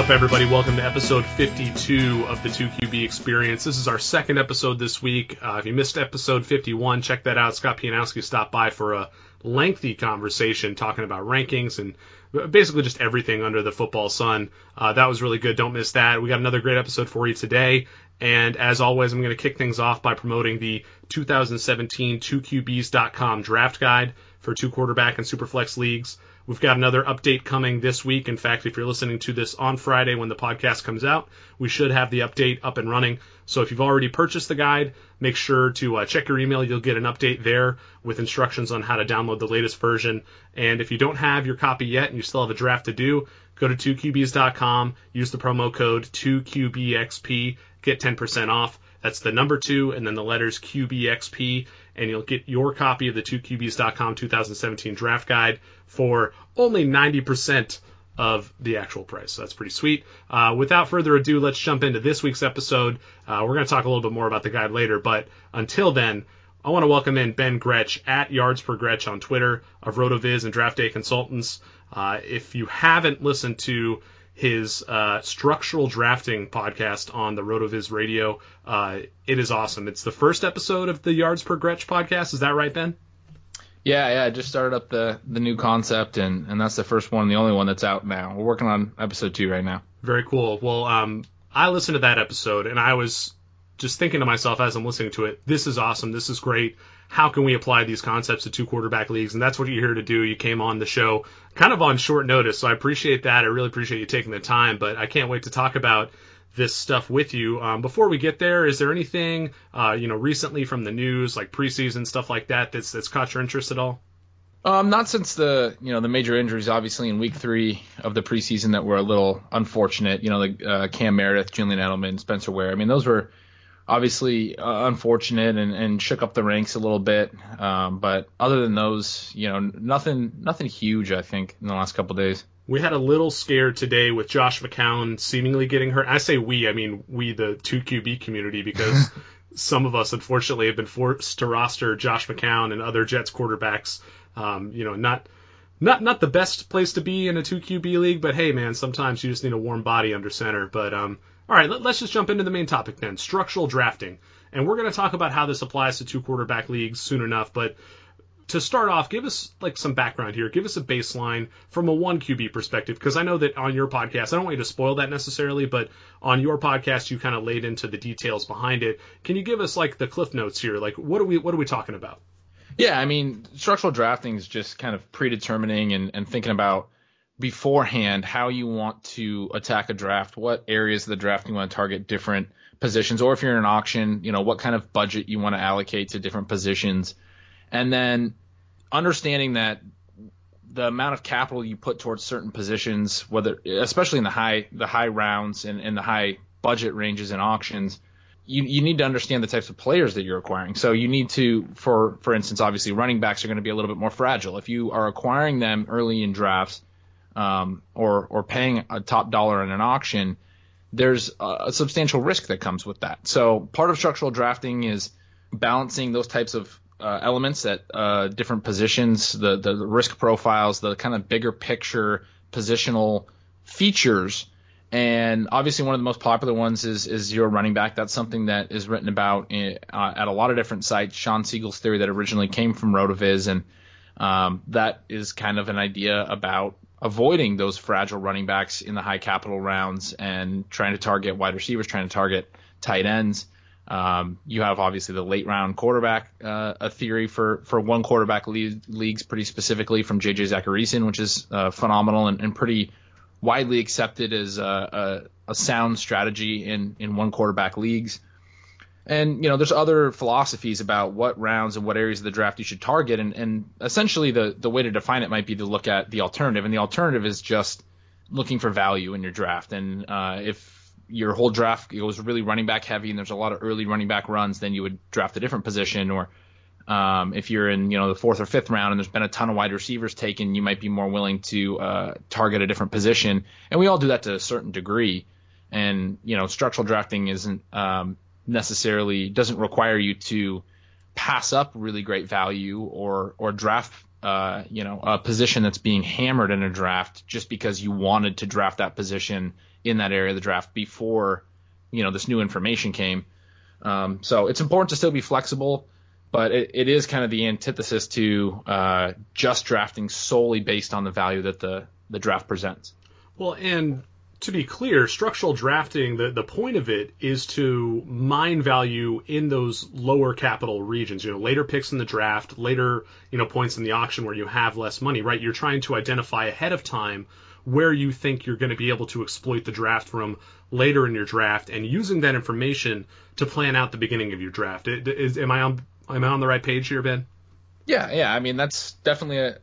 Up, everybody? Welcome to episode 52 of the 2QB Experience. This is our second episode this week. Uh, if you missed episode 51, check that out. Scott Pianowski stopped by for a lengthy conversation talking about rankings and basically just everything under the football sun. Uh, that was really good. Don't miss that. We got another great episode for you today. And as always, I'm going to kick things off by promoting the 2017 2QBs.com draft guide for two quarterback and superflex leagues. We've got another update coming this week. In fact, if you're listening to this on Friday when the podcast comes out, we should have the update up and running. So if you've already purchased the guide, make sure to uh, check your email. You'll get an update there with instructions on how to download the latest version. And if you don't have your copy yet and you still have a draft to do, go to 2qbs.com, use the promo code 2QBXP, get 10% off. That's the number two and then the letters QBXP, and you'll get your copy of the 2QBs.com 2017 draft guide for only 90% of the actual price. So that's pretty sweet. Uh, without further ado, let's jump into this week's episode. Uh, we're going to talk a little bit more about the guide later, but until then, I want to welcome in Ben Gretch at Yards Per Gretch on Twitter of RotoViz and Draft Day Consultants. Uh, if you haven't listened to his uh, structural drafting podcast on the RotoViz Radio. Uh, it is awesome. It's the first episode of the Yards Per Gretch podcast. Is that right, Ben? Yeah, yeah. I just started up the the new concept, and and that's the first one, the only one that's out now. We're working on episode two right now. Very cool. Well, um, I listened to that episode, and I was just thinking to myself as I'm listening to it, this is awesome. This is great how can we apply these concepts to two quarterback leagues? And that's what you're here to do. You came on the show kind of on short notice, so I appreciate that. I really appreciate you taking the time, but I can't wait to talk about this stuff with you. Um, before we get there, is there anything uh, you know recently from the news, like preseason stuff like that, that's that's caught your interest at all? Um, not since the you know the major injuries, obviously in week three of the preseason that were a little unfortunate. You know the uh, Cam Meredith, Julian Edelman, Spencer Ware. I mean those were obviously uh, unfortunate and, and shook up the ranks a little bit. Um, but other than those, you know, nothing nothing huge. I think in the last couple days. We had a little scare today with Josh McCown seemingly getting hurt. I say we, I mean we, the two QB community, because some of us unfortunately have been forced to roster Josh McCown and other Jets quarterbacks. Um, you know, not not not the best place to be in a two QB league, but hey, man, sometimes you just need a warm body under center. But um, all right, let, us just jump into the main topic then structural drafting. And we're going to talk about how this applies to two quarterback leagues soon enough. But to start off, give us like some background here. Give us a baseline from a one QB perspective, because I know that on your podcast, I don't want you to spoil that necessarily, but on your podcast, you kind of laid into the details behind it. Can you give us like the cliff notes here? Like, what are we what are we talking about? Yeah, I mean, structural drafting is just kind of predetermining and, and thinking about beforehand how you want to attack a draft, what areas of the draft you want to target different positions, or if you're in an auction, you know, what kind of budget you want to allocate to different positions. And then understanding that the amount of capital you put towards certain positions, whether especially in the high the high rounds and, and the high budget ranges in auctions, you, you need to understand the types of players that you're acquiring. So you need to, for for instance, obviously running backs are going to be a little bit more fragile. If you are acquiring them early in drafts, um, or or paying a top dollar in an auction, there's a, a substantial risk that comes with that. So part of structural drafting is balancing those types of uh, elements at uh, different positions, the the risk profiles, the kind of bigger picture positional features. And obviously, one of the most popular ones is is your running back. That's something that is written about in, uh, at a lot of different sites. Shawn Siegele's theory that originally came from Rotoviz, and um, that is kind of an idea about avoiding those fragile running backs in the high capital rounds and trying to target wide receivers, trying to target tight ends. Um, you have obviously the late round quarterback, uh, a theory for, for one quarterback league, leagues pretty specifically from JJ Zachariason, which is uh, phenomenal and, and, pretty widely accepted as a, a, a, sound strategy in, in one quarterback leagues. And you know, there's other philosophies about what rounds and what areas of the draft you should target, and, and essentially the the way to define it might be to look at the alternative, and the alternative is just looking for value in your draft. And uh, if your whole draft goes really running back heavy and there's a lot of early running back runs, then you would draft a different position. Or um, if you're in you know the fourth or fifth round and there's been a ton of wide receivers taken, you might be more willing to uh, target a different position. And we all do that to a certain degree. And you know structural drafting isn't um, necessarily doesn't require you to pass up really great value or or draft uh, you know, a position that's being hammered in a draft just because you wanted to draft that position in that area of the draft before, you know, this new information came. Um, so it's important to still be flexible, but it, it is kind of the antithesis to uh, just drafting solely based on the value that the the draft presents. Well, and to be clear, structural drafting, the, the point of it is to mine value in those lower capital regions, you know, later picks in the draft, later, you know, points in the auction where you have less money, right? You're trying to identify ahead of time where you think you're going to be able to exploit the draft room later in your draft and using that information to plan out the beginning of your draft. Is, am I on am I on the right page here, Ben? Yeah, yeah. I mean, that's definitely a,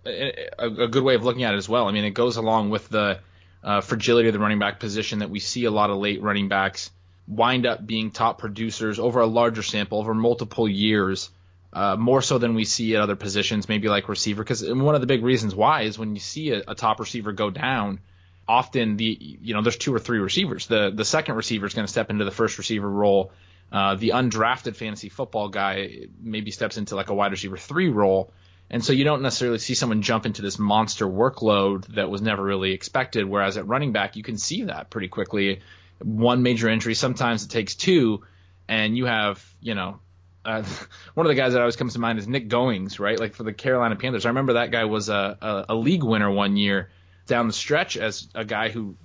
a, a good way of looking at it as well. I mean, it goes along with the uh, fragility of the running back position that we see a lot of late running backs wind up being top producers over a larger sample over multiple years, uh, more so than we see at other positions, maybe like receiver. Because one of the big reasons why is when you see a, a, top receiver go down, often the you know there's two or three receivers. The the second receiver is going to step into the first receiver role. Uh, the undrafted fantasy football guy maybe steps into like a wide receiver three role. And so you don't necessarily see someone jump into this monster workload that was never really expected. Whereas at running back, you can see that pretty quickly. One major injury, sometimes it takes two, and you have, you know, uh, one of the guys that always comes to mind is Nick Goings, right? Like for the Carolina Panthers. I remember that guy was a, a, a league winner one year down the stretch as a guy who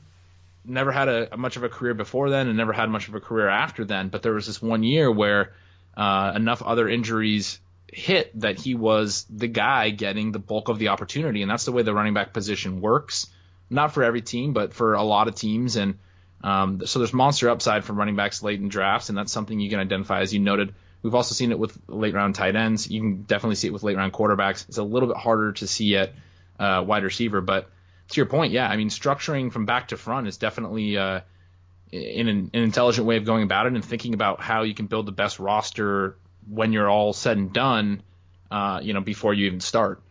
never had a, a, much of a career before then and never had much of a career after then. But there was this one year where uh, enough other injuries hit that he was the guy getting the bulk of the opportunity, and that's the way the running back position works. Not for every team, but for a lot of teams, and um, so there's monster upside from running backs late in drafts, and that's something you can identify, as you noted. We've also seen it with late round tight ends. You can definitely see it with late round quarterbacks. It's a little bit harder to see at uh, wide receiver, but to your point, yeah, I mean structuring from back to front is definitely uh, in an, an intelligent way of going about it and thinking about how you can build the best roster when you're all said and done, uh, you know, before you even start.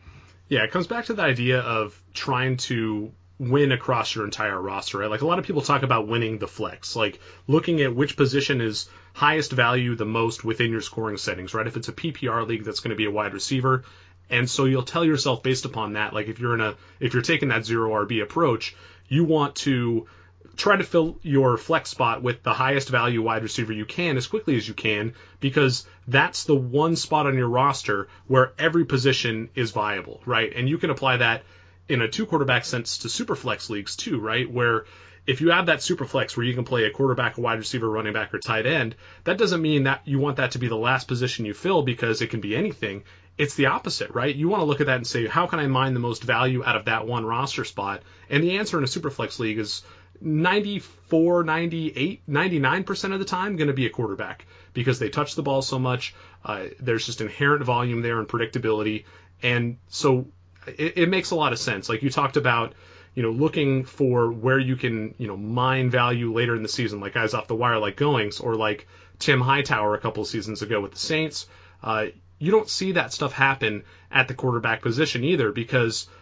Yeah, it comes back to the idea of trying to win across your entire roster, right? Like a lot of people talk about winning the flex, like looking at which position is highest value the most within your scoring settings, right? If it's a PPR league, that's going to be a wide receiver. And so you'll tell yourself based upon that, like if you're in a, if you're taking that zero RB approach, you want to try to fill your flex spot with the highest value wide receiver you can as quickly as you can because that's the one spot on your roster where every position is viable, right? And you can apply that in a two quarterback sense to super flex leagues too, right? Where if you have that super flex where you can play a quarterback, a wide receiver, running back, or tight end, that doesn't mean that you want that to be the last position you fill because it can be anything. It's the opposite, right? You want to look at that and say, how can I mine the most value out of that one roster spot? And the answer in a super flex league is 94, 98, 99% of the time going to be a quarterback because they touch the ball so much. Uh, there's just inherent volume there and predictability. And so it, it makes a lot of sense. Like you talked about, you know, looking for where you can, you know, mine value later in the season, like guys off the wire like Goings or like Tim Hightower a couple seasons ago with the Saints. Uh, you don't see that stuff happen at the quarterback position either because –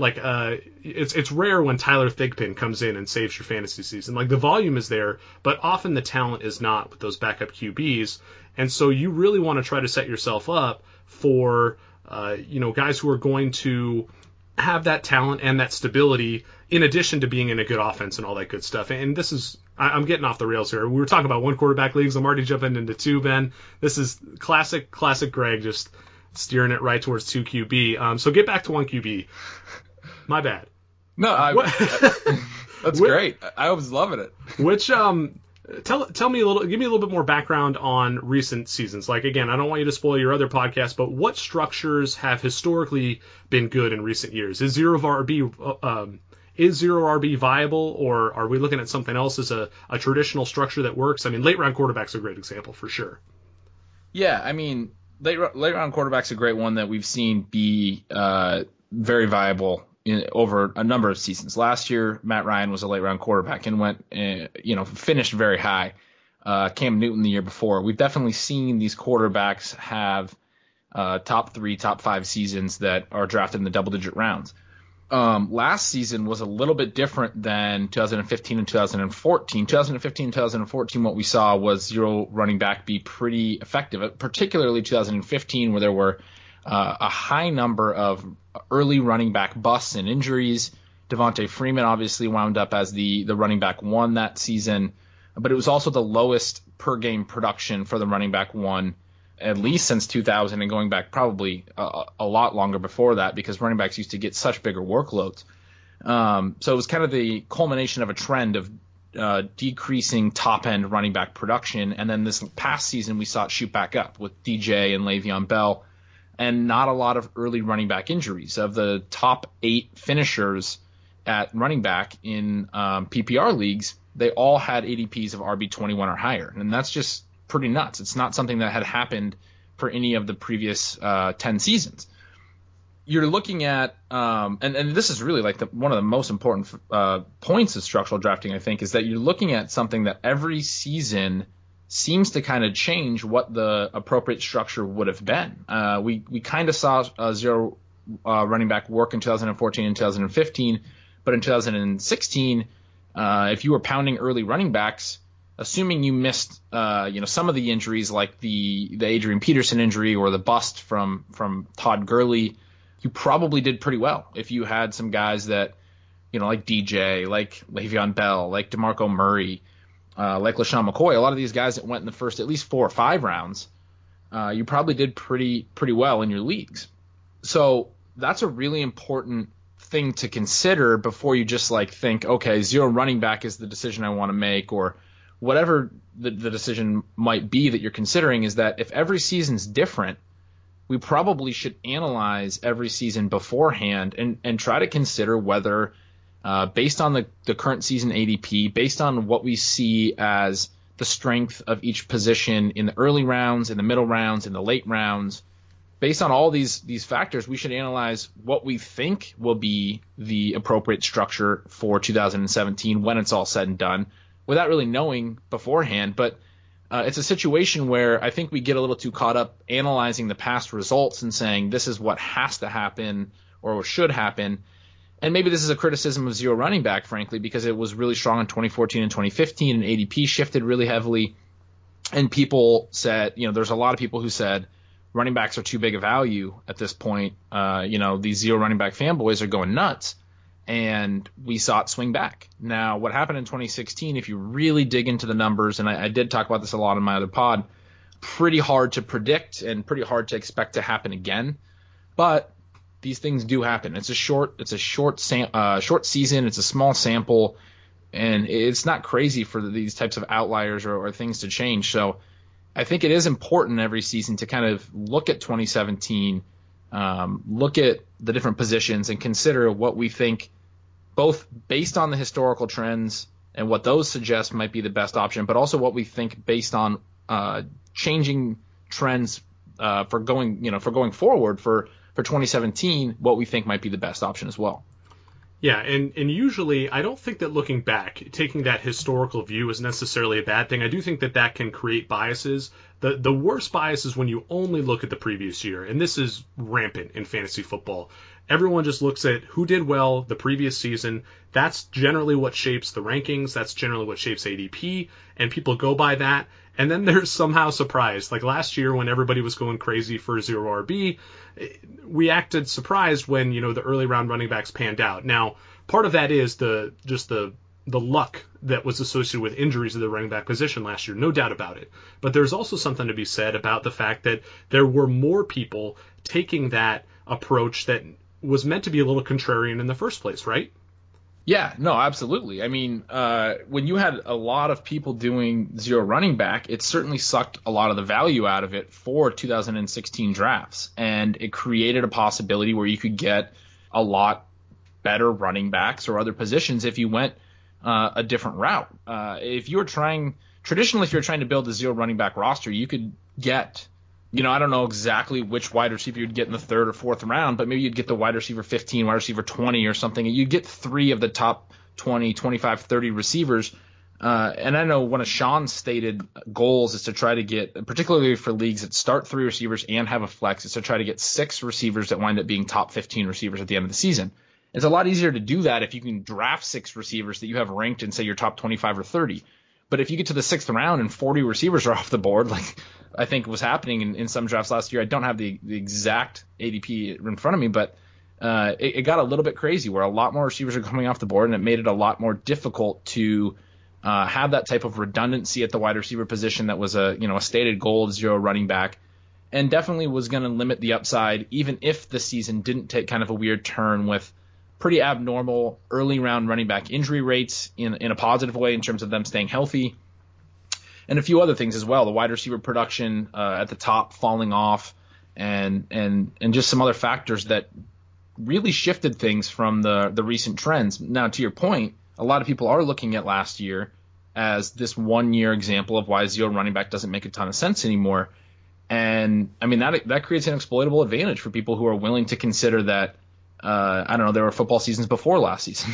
like uh, it's it's rare when Tyler Thigpen comes in and saves your fantasy season. Like the volume is there, but often the talent is not with those backup QBs, and so you really want to try to set yourself up for uh, you know guys who are going to have that talent and that stability in addition to being in a good offense and all that good stuff. And this is I, am getting off the rails here. We were talking about one quarterback leagues. I'm already jumping into two, Ben. This is classic, classic Greg, just steering it right towards two QB. Um, so get back to one QB. My bad. No, I, that's Which, great. I was loving it. Which um tell tell me a little give me a little bit more background on recent seasons. Like again, I don't want you to spoil your other podcast, but what structures have historically been good in recent years? Is zero RB uh, um, is zero RB viable, or are we looking at something else as a, a traditional structure that works? I mean, late round quarterback's are a great example for sure. Yeah, I mean, late late round quarterback's a great one that we've seen be uh, very viable in, over a number of seasons. Last year, Matt Ryan was a late round quarterback and went, uh, you know, finished very high. Uh, Cam Newton the year before. We've definitely seen these quarterbacks have uh, top three, top five seasons that are drafted in the double digit rounds. Um, last season was a little bit different than 2015 and 2014. 2015 and 2014, what we saw was zero running back be pretty effective, particularly 2015, where there were uh, a high number of early running back busts and injuries. Devonta Freeman obviously wound up as the the running back one that season, but it was also the lowest per game production for the running back one at least since 2000 and going back probably a, a lot longer before that because running backs used to get such bigger workloads. Um, so it was kind of the culmination of a trend of uh, decreasing top end running back production. And then this past season, we saw it shoot back up with DJ and Le'Veon Bell, and not a lot of early running back injuries. Of the top eight finishers at running back in um, PPR leagues, they all had ADPs of RB21 or higher. And that's just pretty nuts. It's not something that had happened for any of the previous uh, 10 seasons you're looking at, um, and, and this is really like the, one of the most important uh, points of structural drafting, I think, is that you're looking at something that every season seems to kind of change what the appropriate structure would have been. Uh, we we kind of saw a zero uh, running back work in 2014 and 2015, but in 2016, uh, if you were pounding early running backs, assuming you missed, uh, you know, some of the injuries like the the Adrian Peterson injury or the bust from from Todd Gurley you probably did pretty well if you had some guys that, you know, like DJ, like Le'Veon Bell, like DeMarco Murray, uh, like LeSean McCoy, a lot of these guys that went in the first at least four or five rounds, uh, you probably did pretty pretty well in your leagues. So that's a really important thing to consider before you just like think, okay, zero running back is the decision I want to make, or whatever the, the decision might be that you're considering. Is that if every season's different, we probably should analyze every season beforehand and, and try to consider whether, uh, based on the, the current season ADP, based on what we see as the strength of each position in the early rounds, in the middle rounds, in the late rounds, based on all these these factors, we should analyze what we think will be the appropriate structure for 2017 when it's all said and done, without really knowing beforehand. But uh, it's a situation where I think we get a little too caught up analyzing the past results and saying this is what has to happen or should happen. And maybe this is a criticism of zero running back, frankly, because it was really strong in 2014 and 2015, and ADP shifted really heavily. And people said, you know, there's a lot of people who said running backs are too big a value at this point. Uh, you know, these zero running back fanboys are going nuts and we saw it swing back. Now, what happened in 2016, if you really dig into the numbers, and I, I, did talk about this a lot in my other pod, pretty hard to predict and pretty hard to expect to happen again. But these things do happen. It's a short, it's a short, sam- uh, short season. It's a small sample, and it's not crazy for these types of outliers or, or things to change. So, I think it is important every season to kind of look at 2017 um, look at the different positions and consider what we think, both based on the historical trends and what those suggest might be the best option, but also what we think based on uh, changing trends uh, for going, you know, for going forward for for 2017, what we think might be the best option as well. Yeah, and, and usually I don't think that looking back, taking that historical view is necessarily a bad thing. I do think that that can create biases. The the worst bias is when you only look at the previous year, and this is rampant in fantasy football. Everyone just looks at who did well the previous season. That's generally what shapes the rankings. That's generally what shapes ADP, and people go by that. And then there's somehow surprised. Like last year when everybody was going crazy for zero RB, we acted surprised when you know the early round running backs panned out. Now, part of that is the just the the luck that was associated with injuries of the running back position last year, no doubt about it. But there's also something to be said about the fact that there were more people taking that approach that was meant to be a little contrarian in the first place, right? Yeah, no, absolutely. I mean, uh, when you had a lot of people doing zero running back, it certainly sucked a lot of the value out of it for 2016 drafts, and it created a possibility where you could get a lot better running backs or other positions if you went uh, a different route. Uh, if you were trying traditionally, if you're trying to build a zero running back roster, you could get you know, I don't know exactly which wide receiver you'd get in the third or fourth round, but maybe you'd get the wide receiver 15, wide receiver 20 or something. You'd get three of the top 20, 25, 30 receivers. Uh, and I know one of Shawn's stated goals is to try to get, particularly for leagues that start three receivers and have a flex, is to try to get six receivers that wind up being top 15 receivers at the end of the season. It's a lot easier to do that if you can draft six receivers that you have ranked in, say, your top 25 or 30. But if you get to the sixth round and 40 receivers are off the board, like I think was happening in, in some drafts last year. I don't have the, the exact ADP in front of me, but uh, it, it, got a little bit crazy where a lot more receivers are coming off the board, and it made it a lot more difficult to uh, have that type of redundancy at the wide receiver position that was a you know a stated goal of zero running back, and definitely was going to limit the upside, even if the season didn't take kind of a weird turn with pretty abnormal early round running back injury rates in in a positive way in terms of them staying healthy and a few other things as well. The wide receiver production uh, at the top falling off, and and and just some other factors that really shifted things from the the recent trends. Now, to your point, a lot of people are looking at last year as this one year example of why zero running back doesn't make a ton of sense anymore. And I mean that that creates an exploitable advantage for people who are willing to consider that. Uh, I don't know. There were football seasons before last season.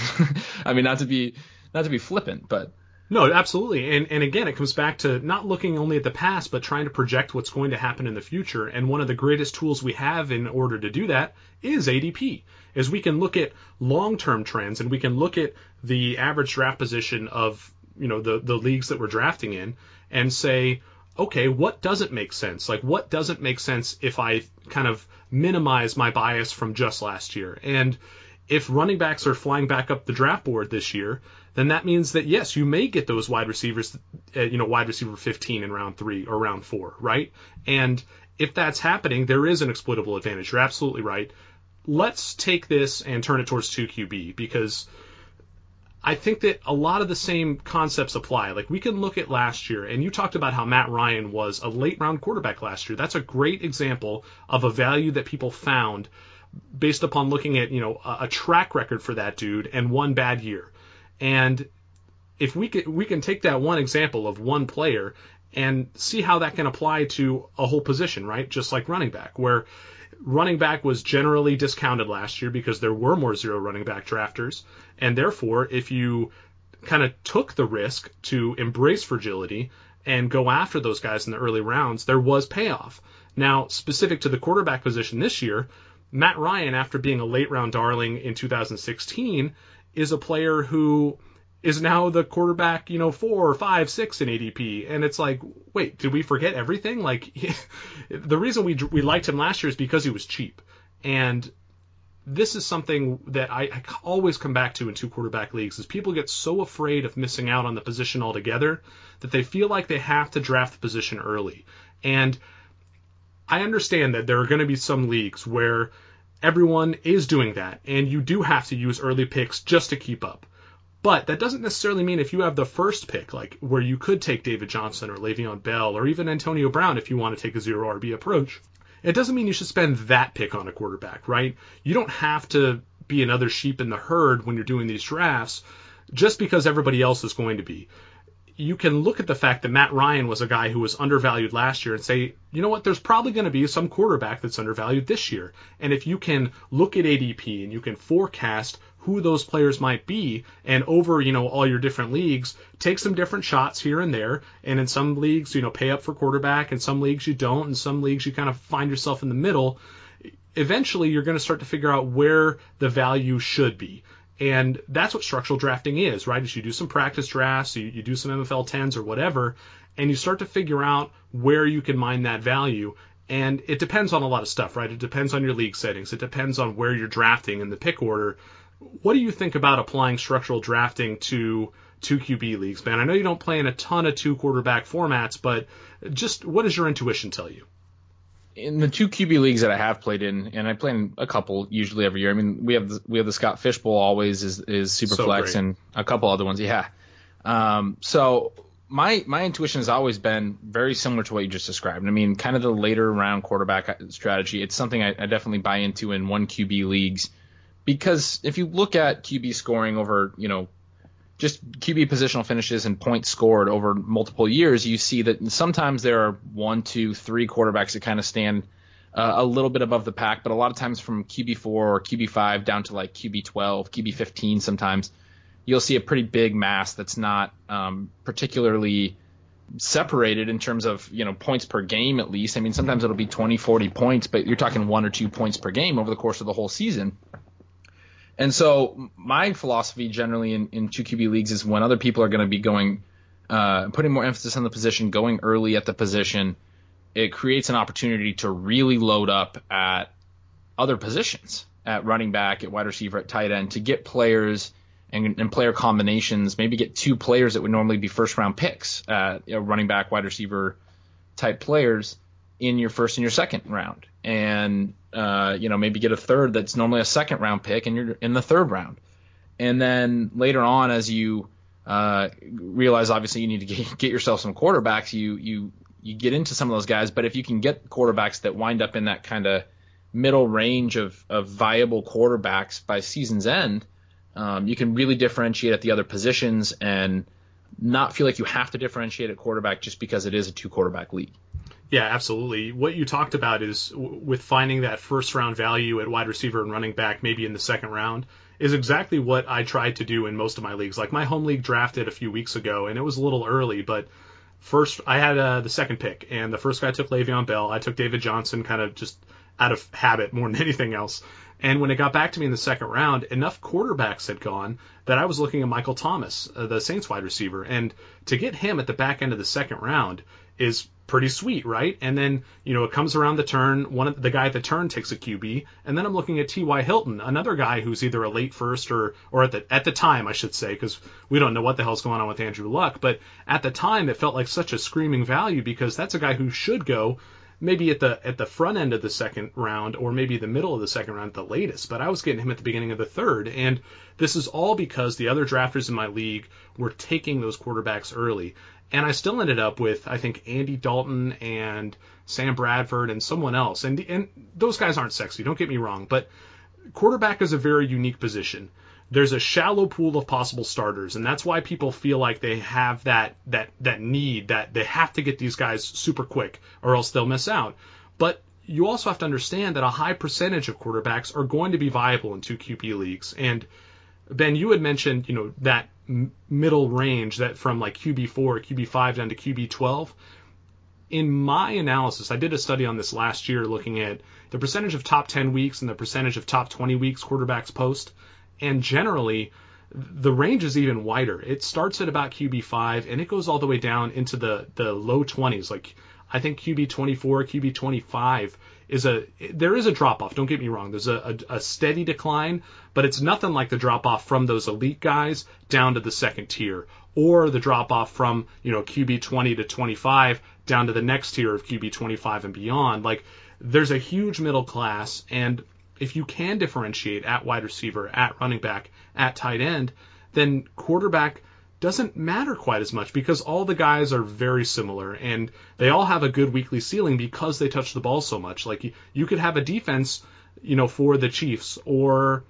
I mean, not to be not to be flippant, but no, absolutely. And and again, it comes back to not looking only at the past, but trying to project what's going to happen in the future. And one of the greatest tools we have in order to do that is ADP. Is we can look at long-term trends and we can look at the average draft position of, you know, the the leagues that we're drafting in and say, okay, what doesn't make sense? Like what doesn't make sense if I kind of minimize my bias from just last year? And if running backs are flying back up the draft board this year, then that means that yes, you may get those wide receivers, uh, you know, wide receiver 15 in round three or round four, right? And if that's happening, there is an exploitable advantage. You're absolutely right. Let's take this and turn it towards 2QB because I think that a lot of the same concepts apply. Like we can look at last year, and you talked about how Matt Ryan was a late round quarterback last year. That's a great example of a value that people found based upon looking at you know a, a track record for that dude and one bad year. And if we can, we can take that one example of one player and see how that can apply to a whole position, right? Just like running back, where running back was generally discounted last year because there were more zero running back drafters. And therefore, if you kind of took the risk to embrace fragility and go after those guys in the early rounds, there was payoff. Now, specific to the quarterback position this year, Matt Ryan, after being a late round darling in 2016, is a player who is now the quarterback, you know, four five, six in ADP. And it's like, wait, did we forget everything? Like, he, the reason we, we liked him last year is because he was cheap. And this is something that I, I always come back to in two quarterback leagues is people get so afraid of missing out on the position altogether that they feel like they have to draft the position early. And I understand that there are going to be some leagues where everyone is doing that, and you do have to use early picks just to keep up. But that doesn't necessarily mean if you have the first pick, like where you could take David Johnson or Le'Veon Bell or even Antonio Brown if you want to take a zero RB approach, it doesn't mean you should spend that pick on a quarterback, right? You don't have to be another sheep in the herd when you're doing these drafts just because everybody else is going to be you can look at the fact that Matt Ryan was a guy who was undervalued last year and say, you know what, there's probably going to be some quarterback that's undervalued this year. And if you can look at ADP and you can forecast who those players might be and over, you know, all your different leagues, take some different shots here and there. And in some leagues, you know, pay up for quarterback. In some leagues you don't. In some leagues you kind of find yourself in the middle. Eventually you're going to start to figure out where the value should be. And that's what structural drafting is, right? Is you do some practice drafts, you, you do some MFL 10s or whatever, and you start to figure out where you can mine that value. And it depends on a lot of stuff, right? It depends on your league settings. It depends on where you're drafting in the pick order. What do you think about applying structural drafting to two QB leagues, man? I know you don't play in a ton of two quarterback formats, but just what does your intuition tell you? In the two QB leagues that I have played in, and I play in a couple usually every year. I mean, we have the, we have the Scott Fish Bowl always is is Superflex so and a couple other ones. Yeah. Um, so my my intuition has always been very similar to what you just described. I mean, kind of the later round quarterback strategy. It's something I, I definitely buy into in one QB leagues because if you look at QB scoring over you know just QB positional finishes and points scored over multiple years, you see that sometimes there are one, two, three quarterbacks that kind of stand uh, a little bit above the pack, but a lot of times from QB4 or QB5 down to like QB12, QB15 sometimes, you'll see a pretty big mass that's not um, particularly separated in terms of you know points per game at least. I mean sometimes it'll be 20, 40 points, but you're talking one or two points per game over the course of the whole season. And so my philosophy generally in, in two QB leagues is when other people are going to be going, uh, putting more emphasis on the position, going early at the position, it creates an opportunity to really load up at other positions, at running back, at wide receiver, at tight end, to get players and, and player combinations. Maybe get two players that would normally be first round picks, uh, you know, running back, wide receiver type players in your first and your second round, and uh, you know maybe get a third that's normally a second round pick, and you're in the third round, and then later on as you uh, realize obviously you need to get, get yourself some quarterbacks, you you you get into some of those guys, but if you can get quarterbacks that wind up in that kind of middle range of, of viable quarterbacks by season's end, um, you can really differentiate at the other positions and not feel like you have to differentiate at quarterback just because it is a two quarterback league. Yeah, absolutely. What you talked about is with finding that first round value at wide receiver and running back, maybe in the second round, is exactly what I tried to do in most of my leagues. Like my home league drafted a few weeks ago, and it was a little early, but first I had uh, the second pick, and the first guy I took Le'Veon Bell. I took David Johnson, kind of just out of habit more than anything else. And when it got back to me in the second round, enough quarterbacks had gone that I was looking at Michael Thomas, uh, the Saints wide receiver, and to get him at the back end of the second round is pretty sweet, right? And then, you know, it comes around the turn, one of the guy at the turn takes a QB, and then I'm looking at T.Y. Hilton, another guy who's either a late first or or at the at the time, I should say, because we don't know what the hell's going on with Andrew Luck, but at the time it felt like such a screaming value because that's a guy who should go maybe at the at the front end of the second round or maybe the middle of the second round at the latest. But I was getting him at the beginning of the third, and this is all because the other drafters in my league were taking those quarterbacks early. And I still ended up with I think Andy Dalton and Sam Bradford and someone else. And and those guys aren't sexy, don't get me wrong, but quarterback is a very unique position there's a shallow pool of possible starters, and that's why people feel like they have that that that need that they have to get these guys super quick or else they'll miss out. But you also have to understand that a high percentage of quarterbacks are going to be viable in two QB leagues. And Ben, you had mentioned, you know, that m- middle range that from like QB4, QB5 down to QB12. In my analysis, I did a study on this last year looking at the percentage of top 10 weeks and the percentage of top 20 weeks quarterbacks post and generally the range is even wider. It starts at about QB5 and it goes all the way down into the the low 20s. Like I think QB 24, QB 25 is a there is a drop off. Don't get me wrong. There's a, a, a steady decline, but it's nothing like the drop off from those elite guys down to the second tier, or the drop off from you know QB 20 to 25 down to the next tier of QB 25 and beyond. Like there's a huge middle class, and if you can differentiate at wide receiver, at running back, at tight end, then quarterback doesn't matter quite as much because all the guys are very similar and they all have a good weekly ceiling because they touch the ball so much. Like you, could have a defense, you know, for the Chiefs or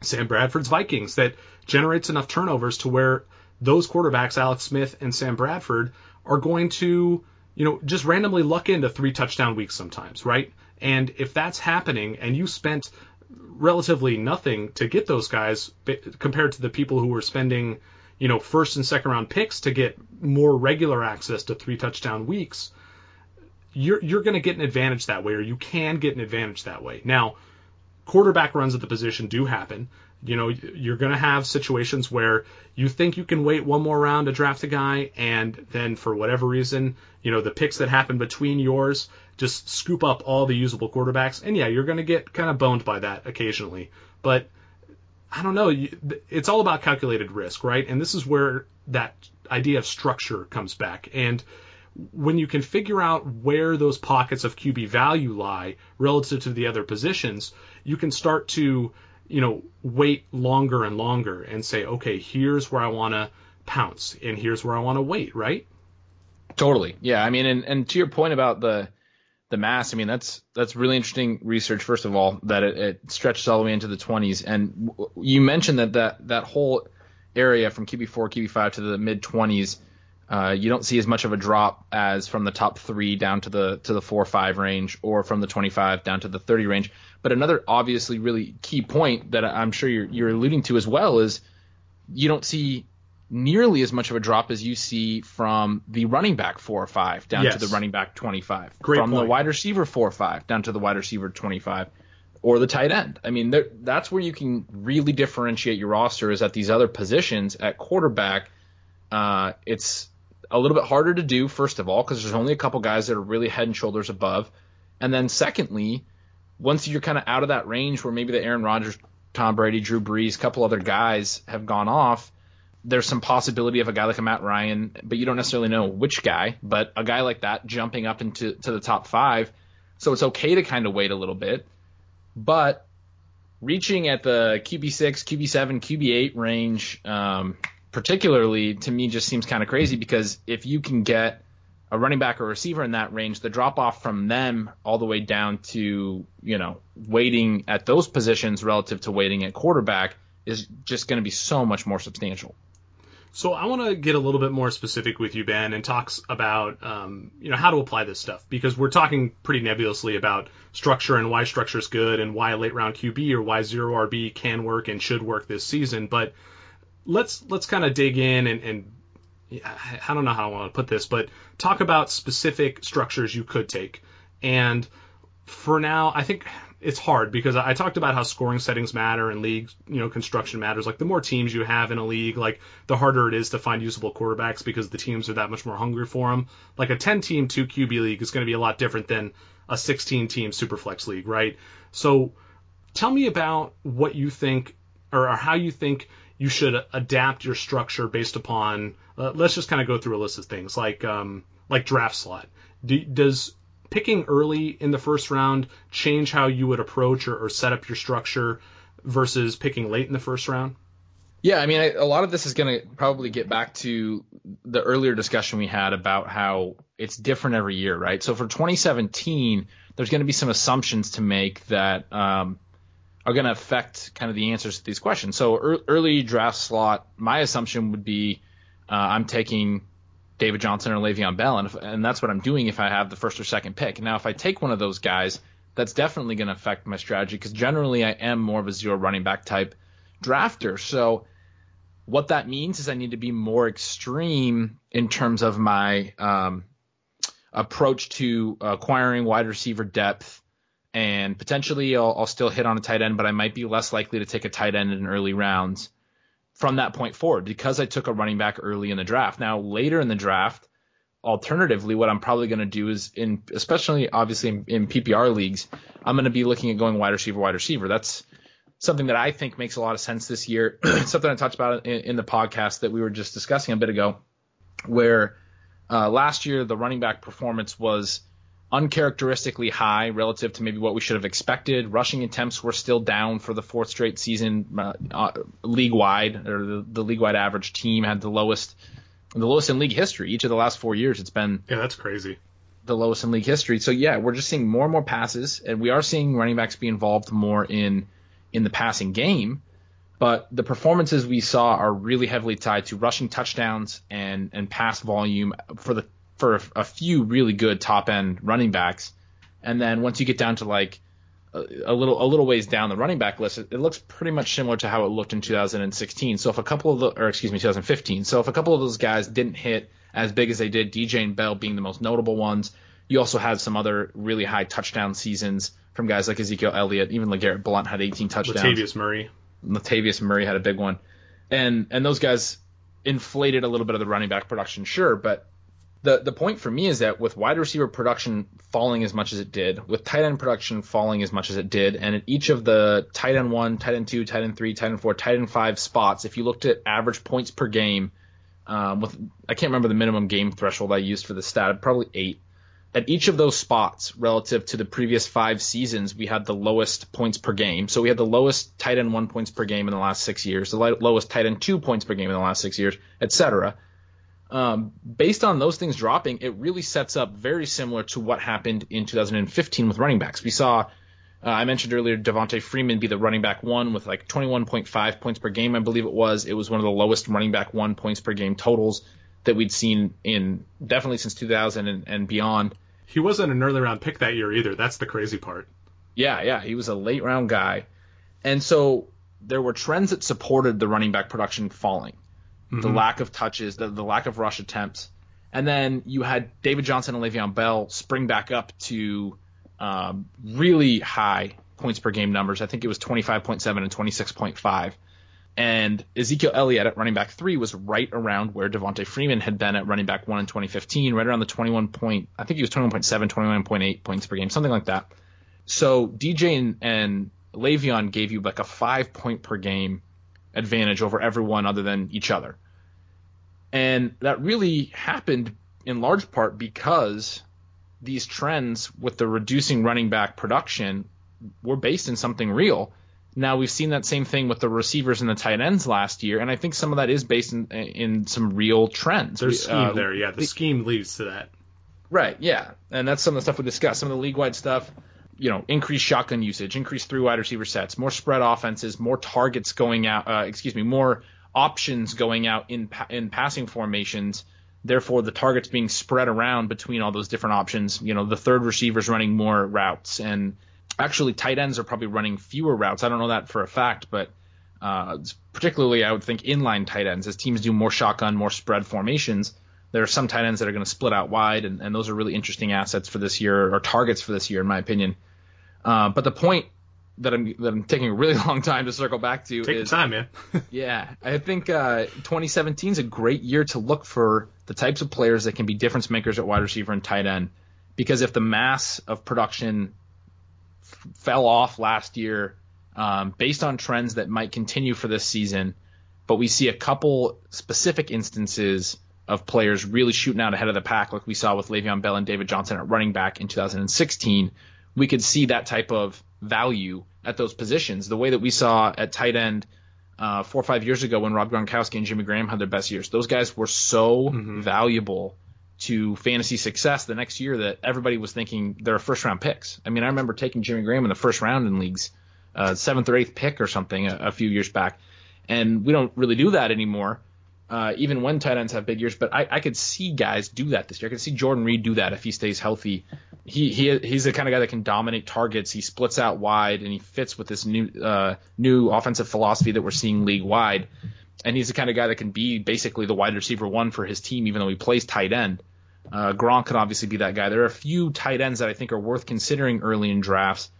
Sam Bradford's Vikings that generates enough turnovers to where those quarterbacks, Alex Smith and Sam Bradford, are going to, you know, just randomly luck into three touchdown weeks sometimes, right? And if that's happening and you spent relatively nothing to get those guys compared to the people who were spending, you know, first and second round picks to get more regular access to three touchdown weeks, you're you're going to get an advantage that way or you can get an advantage that way. Now, quarterback runs at the position do happen. You know, you're going to have situations where you think you can wait one more round to draft a guy, and then for whatever reason, you know, the picks that happen between yours just scoop up all the usable quarterbacks. And yeah, you're going to get kind of boned by that occasionally. But I don't know. It's all about calculated risk, right? And this is where that idea of structure comes back. And when you can figure out where those pockets of QB value lie relative to the other positions, you can start to you know, wait longer and longer and say, okay, here's where I want to pounce and here's where I want to wait, right? Totally. Yeah. I mean, and, and to your point about the, the mass, I mean, that's, that's really interesting research, first of all, that it, it stretches all the way into the 20s. And you mentioned that that, that whole area from QB4, QB5 to the mid 20s, uh, you don't see as much of a drop as from the top three down to the to the four five range, or from the 25 down to the 30 range. But another obviously really key point that I'm sure you're, you're alluding to as well is you don't see nearly as much of a drop as you see from the running back four or five down yes. to the running back 25. Great from point. the wide receiver four or five down to the wide receiver 25 or the tight end. I mean, that's where you can really differentiate your roster is at these other positions at quarterback. Uh, it's a little bit harder to do, first of all, because there's only a couple guys that are really head and shoulders above. And then secondly, once you're kind of out of that range where maybe the Aaron Rodgers, Tom Brady, Drew Brees, a couple other guys have gone off, there's some possibility of a guy like a Matt Ryan, but you don't necessarily know which guy, but a guy like that jumping up into to the top five. So it's okay to kind of wait a little bit. But reaching at the QB6, QB7, QB8 range, um, particularly to me just seems kind of crazy because if you can get a running back or receiver in that range, the drop off from them all the way down to, you know, waiting at those positions relative to waiting at quarterback is just going to be so much more substantial. So I want to get a little bit more specific with you, Ben, and talks about um, you know how to apply this stuff because we're talking pretty nebulously about structure and why structure is good and why late round QB or why zero RB can work and should work this season. But let's let's kind of dig in and, and I don't know how I want to put this, but talk about specific structures you could take. And for now, I think it's hard because I talked about how scoring settings matter and league, you know, construction matters. Like the more teams you have in a league, like the harder it is to find usable quarterbacks because the teams are that much more hungry for them. Like a 10 team 2 QB league is going to be a lot different than a 16 team superflex league, right? So tell me about what you think or, or how you think you should adapt your structure based upon. Uh, let's just kind of go through a list of things like um, like draft slot. Do, does picking early in the first round change how you would approach or, or set up your structure versus picking late in the first round? Yeah, I mean, I, a lot of this is going to probably get back to the earlier discussion we had about how it's different every year, right? So for 2017, there's going to be some assumptions to make that um, are going to affect kind of the answers to these questions. So early draft slot, my assumption would be uh, I'm taking David Johnson or Le'Veon Bell, and, if, and that's what I'm doing if I have the first or second pick. Now, if I take one of those guys, that's definitely going to affect my strategy because generally I am more of a zero running back type drafter. So what that means is I need to be more extreme in terms of my um, approach to acquiring wide receiver depth and potentially I'll, I'll, still hit on a tight end, but I might be less likely to take a tight end in early rounds from that point forward because I took a running back early in the draft. Now later in the draft, alternatively, what I'm probably going to do is in, especially obviously in, in PPR leagues, I'm going to be looking at going wide receiver, wide receiver. That's something that I think makes a lot of sense this year. something I talked about in, in, the podcast that we were just discussing a bit ago, where uh, last year the running back performance was uncharacteristically high relative to maybe what we should have expected. Rushing attempts were still down for the fourth straight season, uh, uh, league wide, or the, the league wide average team had the lowest, the lowest in league history. Each of the last four years, it's been yeah, that's crazy. The lowest in league history. So yeah, we're just seeing more and more passes, and we are seeing running backs be involved more in in the passing game. But the performances we saw are really heavily tied to rushing touchdowns and and pass volume for the for a, few really good top end running backs, and then once you get down to like a, a little a little ways down the running back list, it, it, looks pretty much similar to how it looked in 2016. So if a couple of the or excuse me 2015, so if a couple of those guys didn't hit as big as they did, DJ and Bell being the most notable ones, you also had some other really high touchdown seasons from guys like Ezekiel Elliott, even LeGarrette Blunt had 18 touchdowns. Latavius Murray. Latavius Murray had a big one, and and those guys inflated a little bit of the running back production, sure, but the the point for me is that with wide receiver production falling as much as it did, with tight end production falling as much as it did, and at each of the tight end one, tight end two, tight end three, tight end four, tight end five spots, if you looked at average points per game, um, with I can't remember the minimum game threshold I used for the stat, probably eight. At each of those spots, relative to the previous five seasons, we had the lowest points per game. So we had the lowest tight end one points per game in the last six years, the lowest tight end two points per game in the last six years, etc um, based on those things dropping, it really sets up very similar to what happened in 2015 with running backs. We saw, uh, I mentioned earlier, Devonta Freeman be the running back one with like 21.5 points per game, I believe it was. It was one of the lowest running back one points per game totals that we'd seen in definitely since 2000 and, and beyond. He wasn't an early round pick that year either. That's the crazy part. Yeah, yeah, he was a late round guy. And so there were trends that supported the running back production falling mm-hmm. the lack of touches, the, the lack of rush attempts. And then you had David Johnson and Le'Veon Bell spring back up to um, really high points per game numbers. I think it was 25.7 and 26.5. And Ezekiel Elliott at running back three was right around where Devonta Freeman had been at running back one in 2015, right around the 21 point, I think he was 21.7, 21.8 points per game, something like that. So DJ and, and Le'Veon gave you like a five point per game advantage over everyone other than each other. And that really happened in large part because these trends with the reducing running back production were based in something real. Now we've seen that same thing with the receivers and the tight ends last year, and I think some of that is based in in some real trends. There's scheme uh, there, yeah. The, the scheme leads to that. Right, yeah, and that's some of the stuff we discussed. Some of the league wide stuff, you know, increased shotgun usage, increased three wide receiver sets, more spread offenses, more targets going out. Uh, excuse me, more options going out in in passing formations. Therefore, the targets being spread around between all those different options. You know, the third receiver's running more routes and actually tight ends are probably running fewer routes. I don't know that for a fact, but uh, particularly I would think inline tight ends as teams do more shotgun, more spread formations. There are some tight ends that are going to split out wide, and, and, those are really interesting assets for this year or targets for this year, in my opinion. Uh, but the point that I'm that I'm taking a really long time to circle back to Take is time, man. yeah, I think uh, 2017 is a great year to look for the types of players that can be difference makers at wide receiver and tight end. Because if the mass of production fell off last year um, based on trends that might continue for this season, but we see a couple specific instances of players really shooting out ahead of the pack, like we saw with Le'Veon Bell and David Johnson at running back in 2016. We could see that type of value at those positions, the way that we saw at tight end uh, four or five years ago when Rob Gronkowski and Jimmy Graham had their best years. Those guys were so mm-hmm. valuable to fantasy success the next year that everybody was thinking they're first round picks. I mean, I remember taking Jimmy Graham in the first round in leagues, uh, seventh or eighth pick or something a, a, few years back, and we don't really do that anymore. Uh, even when tight ends have big years, but I, I, could see guys do that this year. I could see Jordan Reed do that if he stays healthy. He, he he's the kind of guy that can dominate targets. He splits out wide and he fits with this new uh, new offensive philosophy that we're seeing league wide. And he's the kind of guy that can be basically the wide receiver one for his team, even though he plays tight end. Uh, Gronk could obviously be that guy. There are a few tight ends that I think are worth considering early in drafts.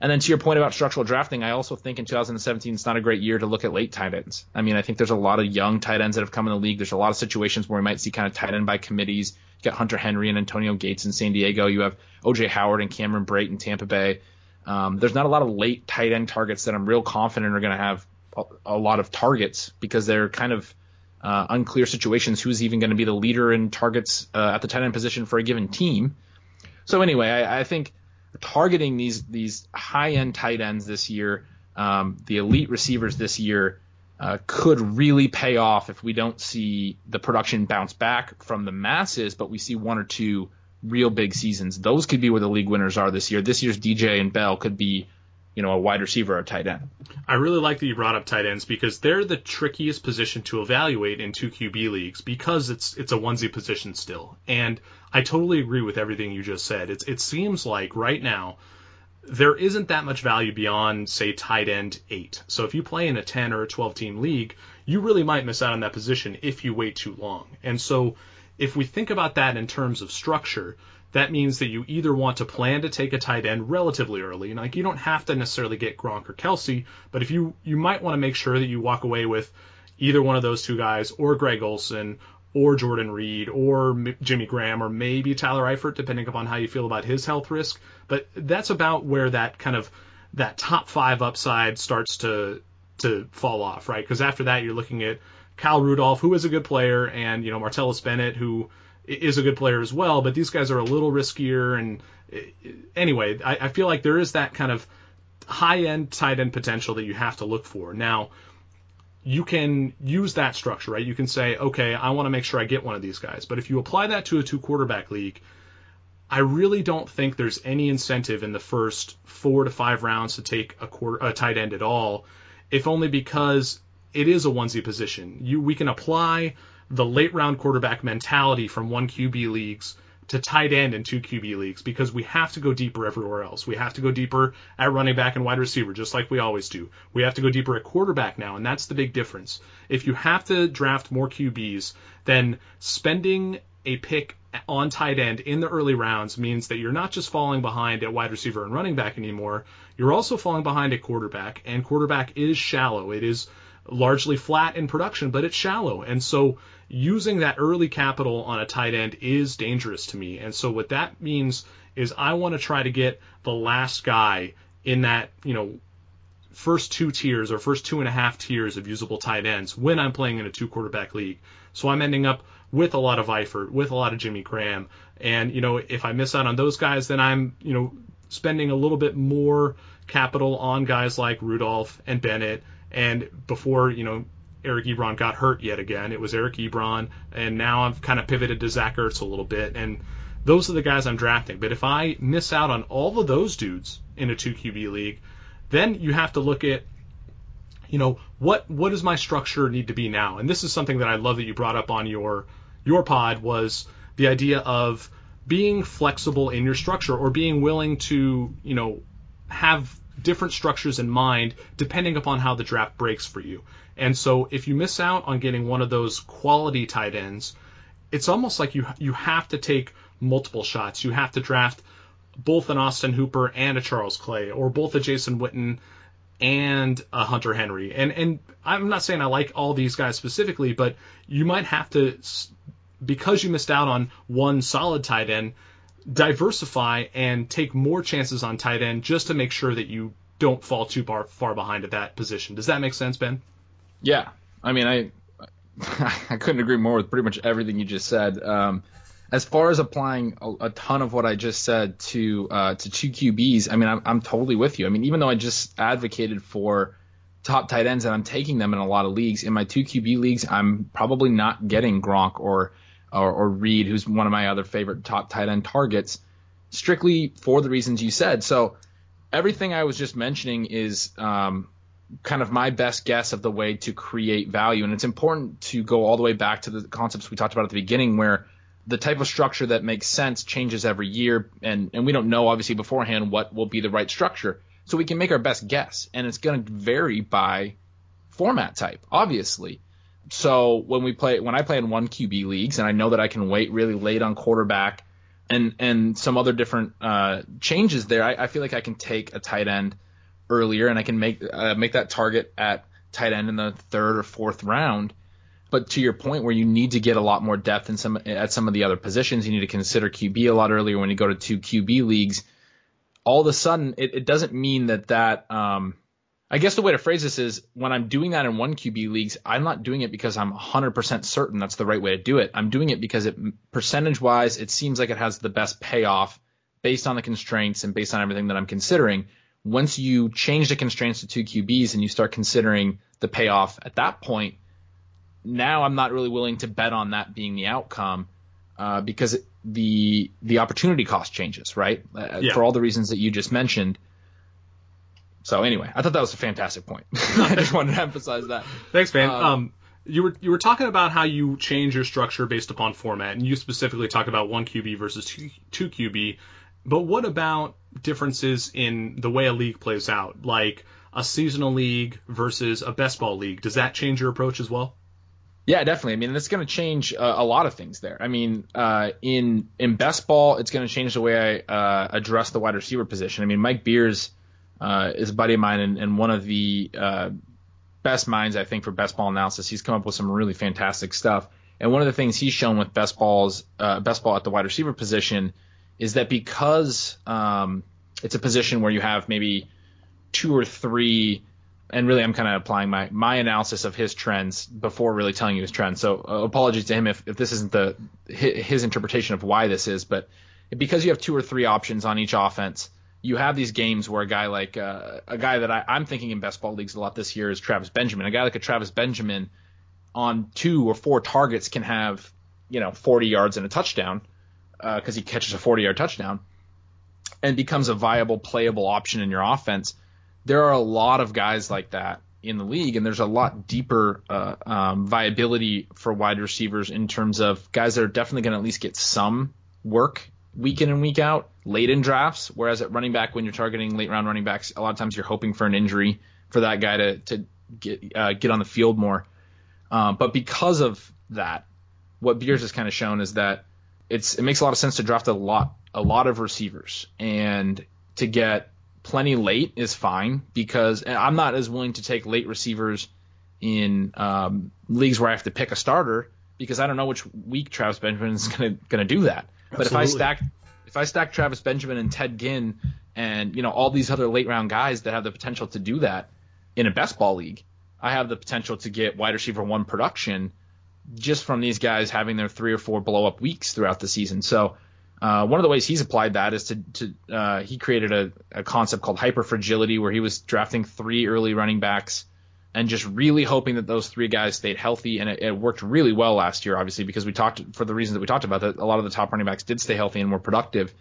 And then to your point about structural drafting, I also think in 2017 it's not a great year to look at late tight ends. I mean, I think there's a lot of young tight ends that have come in the league. There's a lot of situations where we might see kind of tight end by committees. You got Hunter Henry and Antonio Gates in San Diego. You have OJ Howard and Cameron Brate in Tampa Bay. Um, there's not a lot of late tight end targets that I'm real confident are going to have a, a lot of targets because they're kind of uh, unclear situations. Who's even going to be the leader in targets uh, at the tight end position for a given team? So anyway, I, I think targeting these these high end tight ends this year, um, the elite receivers this year, uh, could really pay off if we don't see the production bounce back from the masses, but we see one or two real big seasons. Those could be where the league winners are this year. This year's DJ and Bell could be you know, a wide receiver or a tight end. I really like that you brought up tight ends because they're the trickiest position to evaluate in two QB leagues because it's it's a onesie position still. And I totally agree with everything you just said. It's it seems like right now there isn't that much value beyond say tight end 8. So if you play in a 10 or a 12 team league, you really might miss out on that position if you wait too long. And so if we think about that in terms of structure, that means that you either want to plan to take a tight end relatively early. and Like you don't have to necessarily get Gronk or Kelce, but if you you might want to make sure that you walk away with either one of those two guys or Greg Olsen or Jordan Reed or Jimmy Graham or maybe Tyler Eifert, depending upon how you feel about his health risk. But that's about where that kind of that top five upside starts to to fall off, right? Because after that, you're looking at Kyle Rudolph, who is a good player, and you know Martellus Bennett, who is a good player as well, but these guys are a little riskier. And anyway, I, I feel like there is that kind of high end tight end potential that you have to look for. Now, you can use that structure, right? You can say, okay, I want to make sure I get one of these guys. But if you apply that to a two quarterback league, I really don't think there's any incentive in the first four to five rounds to take a, quarter, a tight end at all, if only because it is a onesie position. You we can apply the late round quarterback mentality from one QB leagues to tight end in two QB leagues because we have to go deeper everywhere else. We have to go deeper at running back and wide receiver, just like we always do. We have to go deeper at quarterback now, and that's the big difference. If you have to draft more QBs, then spending a pick on tight end in the early rounds means that you're not just falling behind at wide receiver and running back anymore, you're also falling behind at quarterback, and quarterback is shallow. It is largely flat in production, but it's shallow. And so using that early capital on a tight end is dangerous to me. And so what that means is I want to try to get the last guy in that, you know, first two tiers or first two and a half tiers of usable tight ends when I'm playing in a two quarterback league. So I'm ending up with a lot of Eifert, with a lot of Jimmy Graham. And, you know, if I miss out on those guys, then I'm, you know, spending a little bit more capital on guys like Rudolph and Bennett. And before, you know, Eric Ebron got hurt yet again, it was Eric Ebron. And now I've kind of pivoted to Zach Ertz a little bit. And those are the guys I'm drafting. But if I miss out on all of those dudes in a 2 QB league, then you have to look at you know what what does my structure need to be now and this is something that i love that you brought up on your your pod was the idea of being flexible in your structure or being willing to you know have different structures in mind depending upon how the draft breaks for you and so if you miss out on getting one of those quality tight ends it's almost like you you have to take multiple shots you have to draft both an Austin Hooper and a Charles Clay, or both a Jason Witten and a Hunter Henry. And and I'm not saying I like all these guys specifically, but you might have to because you missed out on one solid tight end, diversify and take more chances on tight end just to make sure that you don't fall too far far behind at that position. Does that make sense, Ben? Yeah, I mean I I couldn't agree more with pretty much everything you just said. Um, as far as applying a, a, ton of what I just said to uh, to two QBs, I mean, I'm, I'm totally with you. I mean, even though I just advocated for top tight ends and I'm taking them in a lot of leagues, in my two QB leagues, I'm probably not getting Gronk or or, or Reed, who's one of my other favorite top tight end targets, strictly for the reasons you said. So everything I was just mentioning is um, kind of my best guess of the way to create value, and it's important to go all the way back to the concepts we talked about at the beginning, where the type of structure that makes sense changes every year, and and we don't know obviously beforehand what will be the right structure. So we can make our best guess, and it's going to vary by format type, obviously. So when we play, when I play in one QB leagues, and I know that I can wait really late on quarterback, and and some other different uh, changes there, I, I, feel like I can take a tight end earlier, and I can make uh, make that target at tight end in the third or fourth round, but to your point, where you need to get a lot more depth in some at some of the other positions, you need to consider QB a lot earlier when you go to two QB leagues. All of a sudden, it, it doesn't mean that that. Um, I guess the way to phrase this is when I'm doing that in one QB leagues, I'm not doing it because I'm 100% certain that's the right way to do it. I'm doing it because it percentage wise, it seems like it has the best payoff based on the constraints and based on everything that I'm considering. Once you change the constraints to two QBs and you start considering the payoff at that point, now I'm not really willing to bet on that being the outcome uh, because the the opportunity cost changes, right? Uh, yeah. For all the reasons that you just mentioned. So anyway, I thought that was a fantastic point. I just wanted to emphasize that. Thanks, man. Uh, um, you were you were talking about how you change your structure based upon format, and you specifically talked about one QB versus two, two QB. But what about differences in the way a league plays out, like a seasonal league versus a best ball league? Does that change your approach as well? Yeah, definitely. I mean, it's going to change uh, a lot of things there. I mean, uh, in in best ball, it's going to change the way I uh, address the wide receiver position. I mean, Mike Beers uh, is a buddy of mine and, and one of the uh, best minds, I think, for best ball analysis. He's come up with some really fantastic stuff. And one of the things he's shown with best balls, uh, best ball at the wide receiver position, is that because um, it's a position where you have maybe two or three and really I'm kind of applying my my analysis of his trends before really telling you his trends. So uh, apologies to him if, if this isn't the his, interpretation of why this is, but because you have two or three options on each offense, you have these games where a guy like uh, a guy that I, I'm thinking in best ball leagues a lot this year is Travis Benjamin. A guy like a Travis Benjamin on two or four targets can have you know 40 yards and a touchdown because uh, he catches a 40 yard touchdown and becomes a viable playable option in your offense there are a lot of guys like that in the league, and there's a lot deeper uh, um, viability for wide receivers in terms of guys that are definitely going to at least get some work week in and week out, late in drafts. Whereas at running back, when you're targeting late round running backs, a lot of times you're hoping for an injury for that guy to to get uh, get on the field more. Um, but because of that, what Beers has kind of shown is that it's it makes a lot of sense to draft a lot a lot of receivers and to get plenty late is fine because I'm not as willing to take late receivers in um, leagues where I have to pick a starter because I don't know which week Travis Benjamin is gonna gonna do that. But if I stack if I stack Travis Benjamin and Ted Ginn and you know all these other late round guys that have the potential to do that in a best ball league, I have the potential to get wide receiver one production just from these guys having their three or four blow up weeks throughout the season. So uh, one of the ways he's applied that is to, to uh, he created a, a concept called hyper fragility where he was drafting three early running backs and just really hoping that those three guys stayed healthy. And it, it, worked really well last year, obviously, because we talked for the reasons that we talked about that a lot of the top running backs did stay healthy and were productive.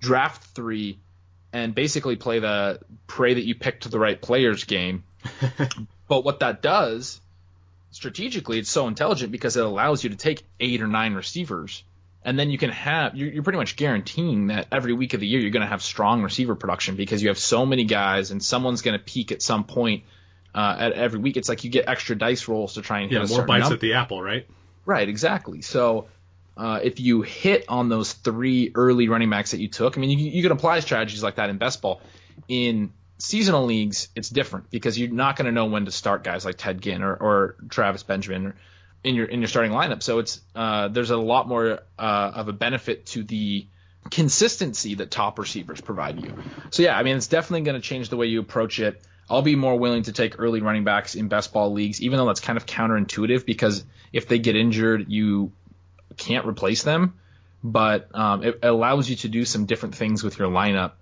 Draft three and basically play the pray that you picked the right players game. but what that does strategically, it's so intelligent because it allows you to take eight or nine receivers. And then you can have, you're, you're pretty much guaranteeing that every week of the year you're going to have strong receiver production because you have so many guys and someone's going to peak at some point uh, at every week. It's like you get extra dice rolls to try and yeah, hit more bites number. at the apple, right? Right, exactly. So uh, if you hit on those three early running backs that you took, I mean, you, you can apply strategies like that in best ball. In seasonal leagues, it's different because you're not going to know when to start guys like Ted Ginn or, or Travis Benjamin in your in your starting lineup. So it's uh, there's a lot more uh, of a benefit to the consistency that top receivers provide you. So yeah, I mean, it's definitely going to change the way you approach it. I'll be more willing to take early running backs in best ball leagues, even though that's kind of counterintuitive because if they get injured, you can't replace them. But um, it allows you to do some different things with your lineup.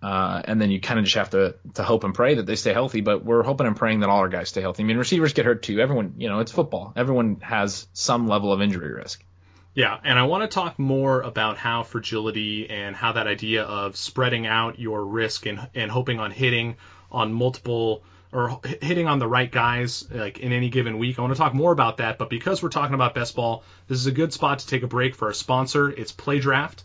Uh, and then you kind of just have to, to hope and pray that they stay healthy. But we're hoping and praying that all our guys stay healthy. I mean, receivers get hurt too. Everyone, you know, it's football. Everyone has some level of injury risk. Yeah, and I want to talk more about how fragility and how that idea of spreading out your risk and, and hoping on hitting on multiple or hitting on the right guys like in any given week. I want to talk more about that, but because we're talking about best ball, this is a good spot to take a break for our sponsor. It's Play Draft.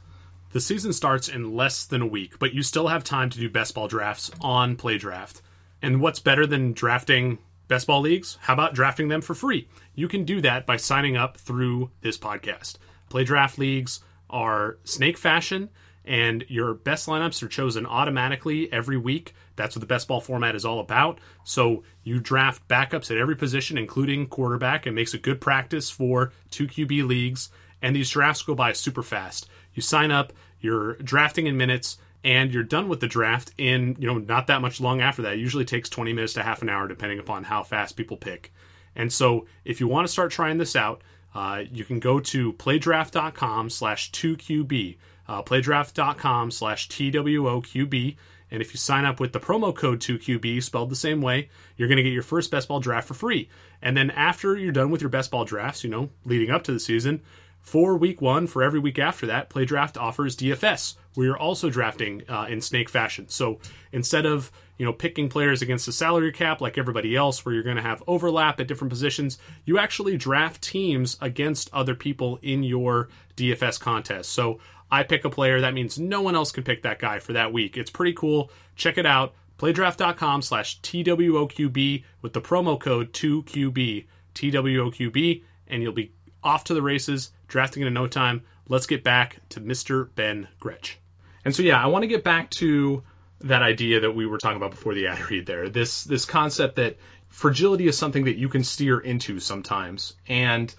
The season starts in less than a week, but you still have time to do best ball drafts on Play Draft. And what's better than drafting best ball leagues? How about drafting them for free? You can do that by signing up through this podcast. Play Draft leagues are snake fashion and your best lineups are chosen automatically every week. That's what the best ball format is all about. So you draft backups at every position, including quarterback. It makes a good practice for two QB leagues, and these drafts go by super fast. You sign up, you're drafting in minutes, and you're done with the draft in you know not that much long after that. It usually takes 20 minutes to half an hour, depending upon how fast people pick. And so if you want to start trying this out, uh, you can go to playdraft.com slash 2QB uh, playdraft.com slash TWOQB. And if you sign up with the promo code 2QB, spelled the same way, you're going to get your first best ball draft for free. And then after you're done with your best ball drafts, you know, leading up to the season, for week one, for every week after that, PlayDraft offers DFS, where you're also drafting uh, in snake fashion. So instead of you know picking players against the salary cap like everybody else, where you're going to have overlap at different positions, you actually draft teams against other people in your DFS contest. So I pick a player, that means no one else can pick that guy for that week. It's pretty cool. Check it out. Playdraft.com slash TWOQB with the promo code 2QB, TWOQB, and you'll be off to the races, drafting in no time. Let's get back to Mr. Ben Gretch. And so, yeah, I want to get back to that idea that we were talking about before the ad read there. This, this concept that fragility is something that you can steer into sometimes. And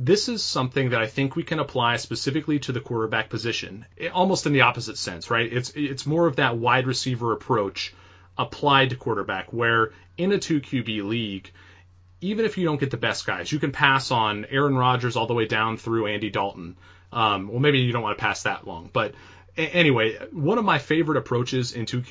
this is something that I think we can apply specifically to the quarterback position, eh, almost in the opposite sense, right? It's it's more of that wide receiver approach applied to quarterback, where in a two QB league, even if you don't get the best guys, you can pass on Aaron Rodgers all the way down through Andy Dalton. Um, well, maybe you don't want to pass that long, but anyway, one of my favorite approaches in two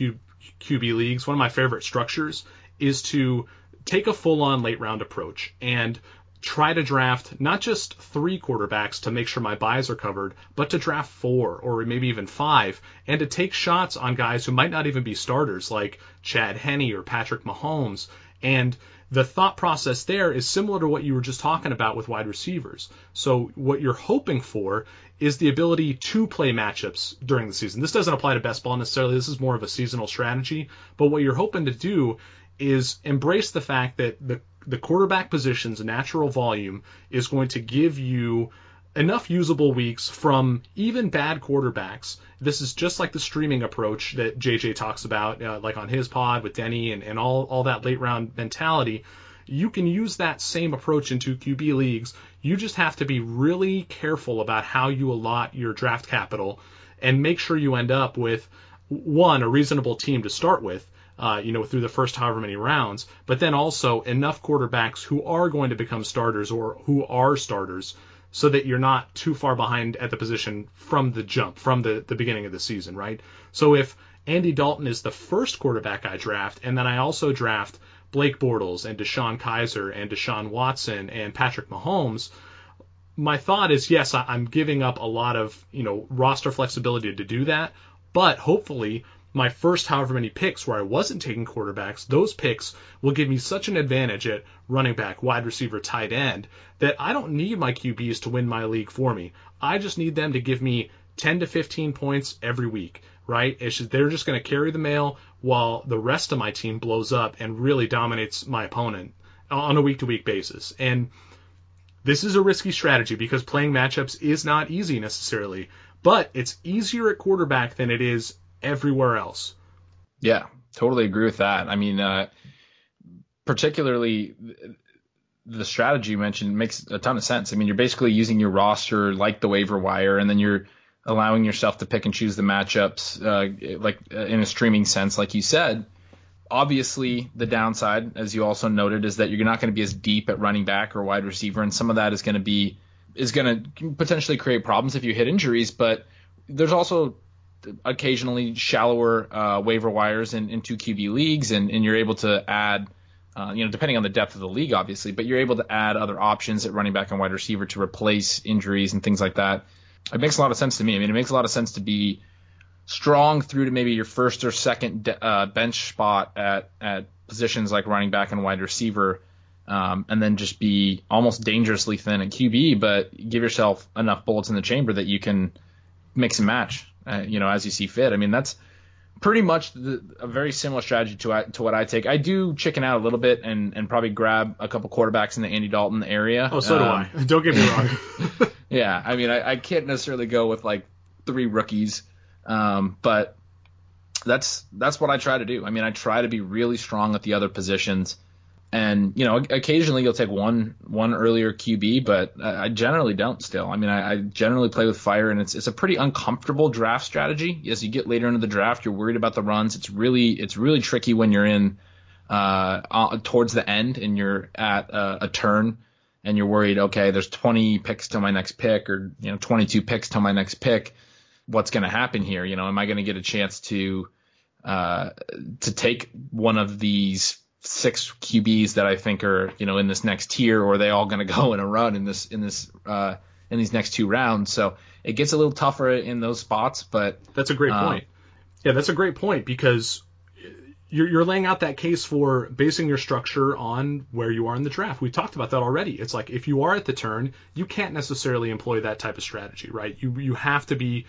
QB leagues, one of my favorite structures, is to take a full on late round approach and try to draft not just three quarterbacks to make sure my buys are covered, but to draft four or maybe even five, and to take shots on guys who might not even be starters, like Chad Henne or Patrick Mahomes. And the thought process there is similar to what you were just talking about with wide receivers. So what you're hoping for is the ability to play matchups during the season. This doesn't apply to best ball necessarily. This is more of a seasonal strategy. But what you're hoping to do is embrace the fact that the the quarterback position's natural volume is going to give you enough usable weeks from even bad quarterbacks. This is just like the streaming approach that JJ talks about, uh, like on his pod with Denny and, and all, all that late round mentality. you can use that same approach into QB leagues. You just have to be really careful about how you allot your draft capital and make sure you end up with one, a reasonable team to start with, uh, you know, through the first however many rounds, but then also enough quarterbacks who are going to become starters or who are starters so that you're not too far behind at the position from the jump, from the, the beginning of the season, right? So if Andy Dalton is the first quarterback I draft, and then I also draft Blake Bortles and DeShone Kizer and Deshaun Watson and Patrick Mahomes, my thought is yes, I'm giving up a lot of you know roster flexibility to do that, but hopefully my first however many picks where I wasn't taking quarterbacks, those picks will give me such an advantage at running back, wide receiver, tight end that I don't need my QBs to win my league for me. I just need them to give me 10 to 15 points every week, right? It's just, they're just going to carry the mail while the rest of my team blows up and really dominates my opponent on a week to week basis. And this is a risky strategy because playing matchups is not easy necessarily, but it's easier at quarterback than it is everywhere else. Yeah, totally agree with that. I mean, uh, particularly the strategy you mentioned makes a ton of sense. I mean, you're basically using your roster like the waiver wire, and then you're allowing yourself to pick and choose the matchups, uh, like uh, in a streaming sense, like you said. Obviously, the downside, as you also noted, is that you're not going to be as deep at running back or wide receiver, and some of that is going to be is going to potentially create problems if you hit injuries. But there's also occasionally shallower uh, waiver wires in, in two QB leagues, and, and you're able to add, uh, you know, depending on the depth of the league, obviously, but you're able to add other options at running back and wide receiver to replace injuries and things like that. It makes a lot of sense to me. I mean, it makes a lot of sense to be strong through to maybe your first or second de- uh, bench spot at at positions like running back and wide receiver. Um, and then just be almost dangerously thin at QB, but give yourself enough bullets in the chamber that you can mix and match uh, you know, as you see fit. I mean, that's pretty much the, a very similar strategy to to what I take. I do chicken out a little bit and and probably grab a couple quarterbacks in the Andy Dalton area. Oh, so um, do I. Don't get me wrong. yeah, I mean, I, I, can't necessarily go with like three rookies, um, but that's that's what I try to do. I mean, I try to be really strong at the other positions and you know occasionally you'll take one one earlier QB, but I generally don't. Still, I mean, I, I, generally play with fire, and it's it's a pretty uncomfortable draft strategy. As you get later into the draft, you're worried about the runs. It's really it's really tricky when you're in uh, towards the end and you're at a, a turn and you're worried. Okay, there's 20 picks to my next pick, or you know 22 picks to my next pick. What's going to happen here? You know, am I going to get a chance to uh, to take one of these six QBs that I think are you know in this next tier, or are they all going to go in a run in this in this uh, in these next two rounds? So it gets a little tougher in those spots, but that's a great um, point. Yeah, that's a great point because you're, you're laying out that case for basing your structure on where you are in the draft. We talked about that already. It's like if you are at the turn, you can't necessarily employ that type of strategy, right? You you have to be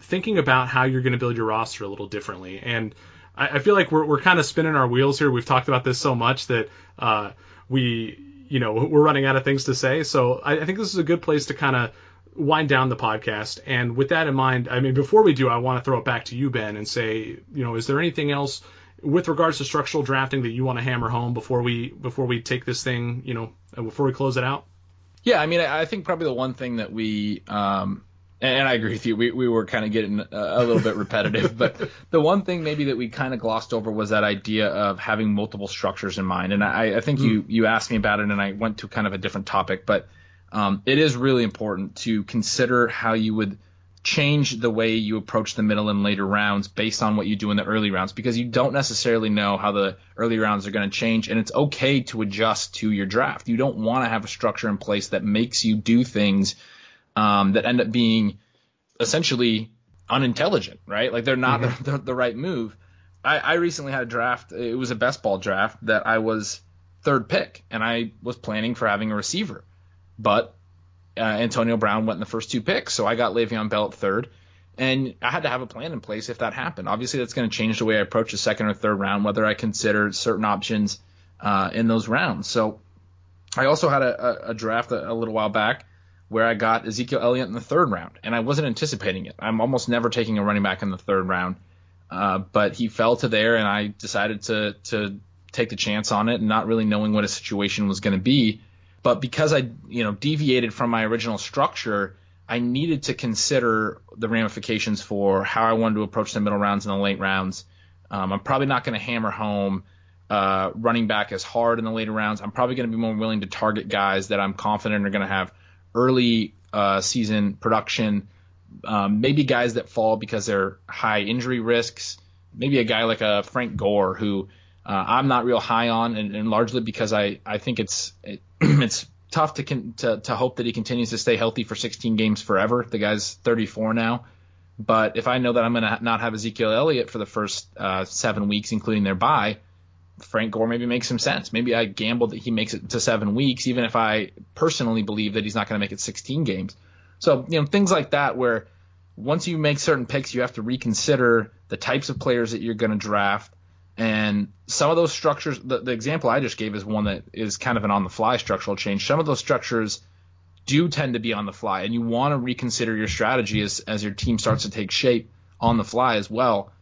thinking about how you're going to build your roster a little differently and I, I feel like we're we're kind of spinning our wheels here. We've talked about this so much that uh, we you know we're running out of things to say. So I, I think this is a good place to kind of wind down the podcast. And with that in mind, I mean, before we do, I want to throw it back to you, Ben, and say, you know, is there anything else with regards to structural drafting that you want to hammer home before we before we take this thing, you know, before we close it out? Yeah, I mean, I think probably the one thing that we um, and I agree with you. We, we were kind of getting a little bit repetitive, but the one thing maybe that we kind of glossed over was that idea of having multiple structures in mind. And I, I think mm. you you asked me about it, and I went to kind of a different topic, but um, it is really important to consider how you would change the way you approach the middle and later rounds based on what you do in the early rounds because you don't necessarily know how the early rounds are going to change and it's okay to adjust to your draft. You don't want to have a structure in place that makes you do things um, that end up being essentially unintelligent, right? Like they're not mm-hmm. the, the, the, right move. I, I recently had a draft. It was a best ball draft that I was third pick, and I was planning for having a receiver, but uh, Antonio Brown went in the first two picks, so I got Le'Veon Bell at third, and I had to have a plan in place if that happened. Obviously, that's going to change the way I approach the second or third round, whether I consider certain options uh, in those rounds. So I also had a, a, a draft a, a little while back where I got Ezekiel Elliott in the third round, and I wasn't anticipating it. I'm almost never taking a running back in the third round, uh, but he fell to there, and I decided to to take the chance on it not really knowing what a situation was going to be. But because I, you know, deviated from my original structure, I needed to consider the ramifications for how I wanted to approach the middle rounds and the late rounds. Um, I'm probably not going to hammer home uh, running back as hard in the later rounds. I'm probably going to be more willing to target guys that I'm confident are going to have early uh, season production. Um, maybe guys that fall because they're high injury risks. Maybe a guy like a Frank Gore who uh, I'm not real high on, and, and largely because I, I think it's it, it's tough to, con- to to hope that he continues to stay healthy for 16 games forever. The guy's 34 now, but if I know that I'm going to not have Ezekiel Elliott for the first uh, seven weeks, including their bye, Frank Gore maybe makes some sense. Maybe I gamble that he makes it to seven weeks, even if I personally believe that he's not going to make it 16 games. So, you know, things like that where once you make certain picks, you have to reconsider the types of players that you're going to draft. And some of those structures, the, the example I just gave is one that is kind of an on the fly structural change. Some of those structures do tend to be on the fly, and you want to reconsider your strategy as, as your team starts to take shape on the fly as well.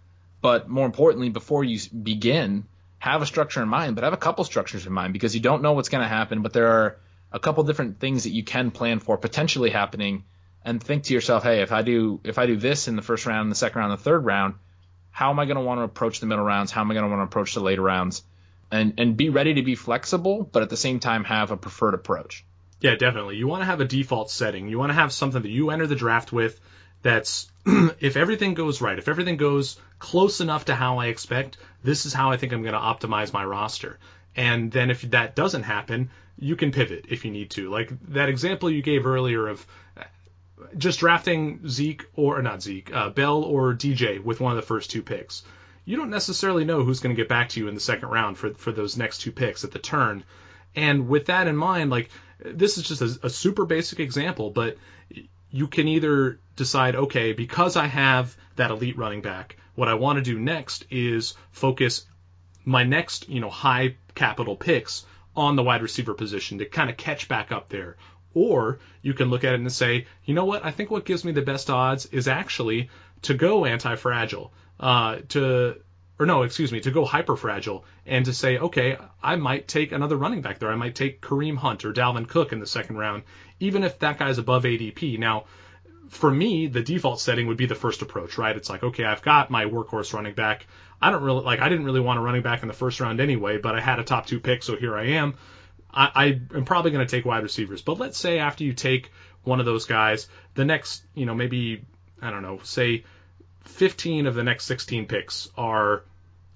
But more importantly, before you begin, have a structure in mind, but have a couple structures in mind because you don't know what's going to happen, but there are a couple different things that you can plan for potentially happening and think to yourself, hey, if I do if I do this in the first round, the second round, the third round, how am I going to want to approach the middle rounds? How am I going to want to approach the later rounds? And and be ready to be flexible, but at the same time have a preferred approach. Yeah, definitely. You want to have a default setting. You want to have something that you enter the draft with that's if everything goes right, if everything goes close enough to how I expect, this is how I think I'm going to optimize my roster. And then if that doesn't happen, you can pivot if you need to. Like that example you gave earlier of just drafting Zeke or not Zeke, uh, Bell or DJ with one of the first two picks. You don't necessarily know who's going to get back to you in the second round for for those next two picks at the turn. And with that in mind, like this is just a, a super basic example, but you can either decide, okay, because I have that elite running back, what I want to do next is focus my next, you know, high capital picks on the wide receiver position to kind of catch back up there. Or you can look at it and say, you know what, I think what gives me the best odds is actually to go anti-fragile, uh, to or no, excuse me, to go hyper fragile and to say, okay, I might take another running back there. I might take Kareem Hunt or Dalvin Cook in the second round, even if that guy's above ADP. Now, for me, the default setting would be the first approach, right? It's like, okay, I've got my workhorse running back. I don't really like. I didn't really want a running back in the first round anyway, but I had a top two pick, so here I am. I, I am probably going to take wide receivers, but let's say after you take one of those guys, the next, you know, maybe I don't know, say 15 of the next 16 picks are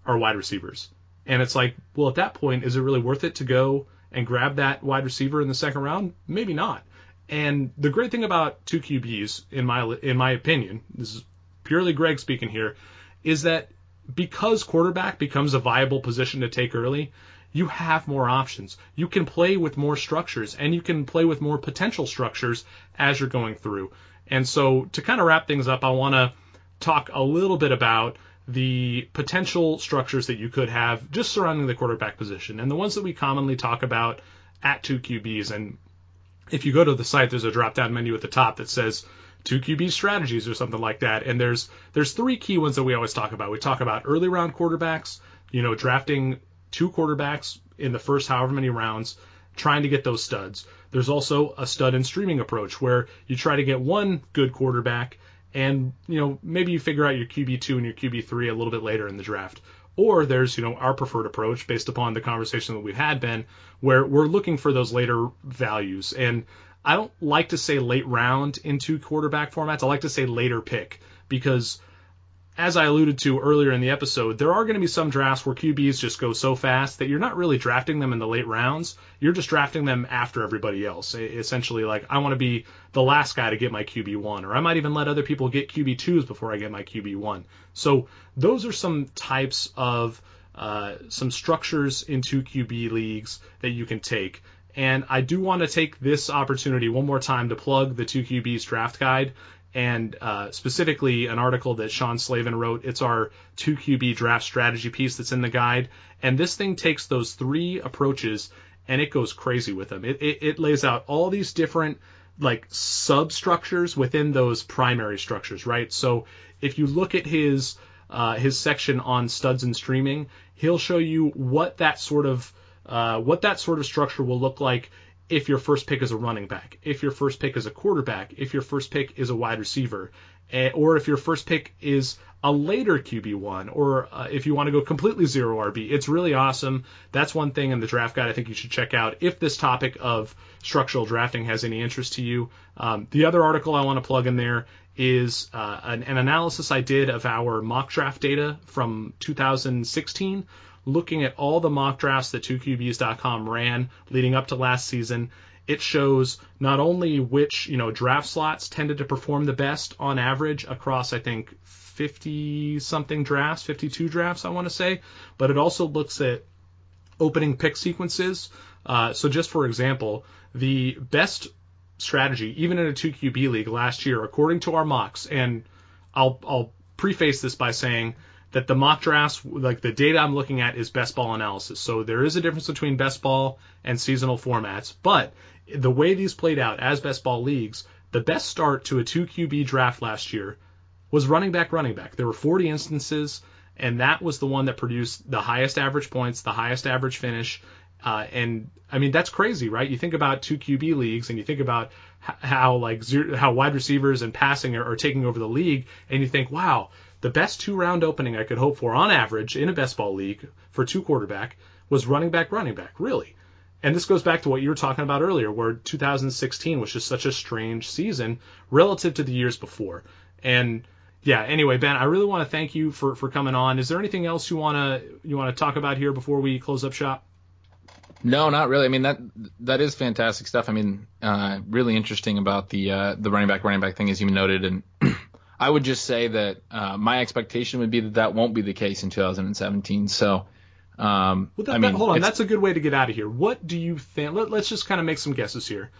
are wide receivers. And it's like, well, at that point, is it really worth it to go and grab that wide receiver in the second round? Maybe not. And the great thing about two QBs, in my in my opinion, this is purely Greg speaking here, is that because quarterback becomes a viable position to take early, you have more options. You can play with more structures and you can play with more potential structures as you're going through. And so to kind of wrap things up, I want to talk a little bit about the potential structures that you could have just surrounding the quarterback position and the ones that we commonly talk about at two QBs. And if you go to the site, there's a drop down menu at the top that says two QB strategies or something like that. And there's there's three key ones that we always talk about. We talk about early round quarterbacks, you know, drafting two quarterbacks in the first however many rounds, trying to get those studs. There's also a stud and streaming approach where you try to get one good quarterback and you know maybe you figure out your QB2 and your QB3 a little bit later in the draft. Or there's, you know, our preferred approach based upon the conversation that we've had, Ben, where we're looking for those later values. And I don't like to say late round into quarterback formats. I like to say later pick because as I alluded to earlier in the episode, there are going to be some drafts where QBs just go so fast that you're not really drafting them in the late rounds. You're just drafting them after everybody else. Essentially, like, I want to be the last guy to get my QB1, or I might even let other people get QB2s before I get my QB1. So, those are some types of uh, some structures in two QB leagues that you can take. And I do want to take this opportunity one more time to plug the 2QB's draft guide and uh, specifically an article that Sean Slavin wrote. It's our 2QB draft strategy piece that's in the guide. And this thing takes those three approaches and it goes crazy with them. It, it, it lays out all these different like substructures within those primary structures, right? So if you look at his uh, his section on studs and streaming, he'll show you what that sort of uh, what that sort of structure will look like if your first pick is a running back, if your first pick is a quarterback, if your first pick is a wide receiver, eh, or if your first pick is a later QB1, or uh, if you want to go completely zero RB. It's really awesome. That's one thing in the draft guide I think you should check out if this topic of structural drafting has any interest to you. Um, the other article I want to plug in there is uh, an, an analysis I did of our mock draft data from 2016 looking at all the mock drafts that 2QBs.com ran leading up to last season, it shows not only which, you know, draft slots tended to perform the best on average across, I think, 50 something drafts, 52 drafts, I want to say, but it also looks at opening pick sequences. Uh, so just for example, the best strategy, even in a 2QB league last year, according to our mocks, and I'll, I'll preface this by saying that the mock drafts, like the data I'm looking at, is best ball analysis. So there is a difference between best ball and seasonal formats. But the way these played out as best ball leagues, the best start to a 2 QB draft last year was running back, running back. There were 40 instances, and that was the one that produced the highest average points, the highest average finish. Uh, and I mean that's crazy, right? You think about two QB leagues, and you think about how like zero, how wide receivers and passing are, are taking over the league, and you think, wow, the best two round opening I could hope for on average in a best ball league for two quarterback was running back, running back, really. And this goes back to what you were talking about earlier, where 2016 was just such a strange season relative to the years before. And yeah, anyway, Ben, I really want to thank you for, for coming on. Is there anything else you wanna you wanna talk about here before we close up shop? No, not really. I mean that that is fantastic stuff. I mean, uh, really interesting about the uh, the running back running back thing as you noted, and I would just say that uh, my expectation would be that that won't be the case in 2017. So, um, well, that, I mean, that, hold on, that's a good way to get out of here. What do you think? Let, us just kind of make some guesses here.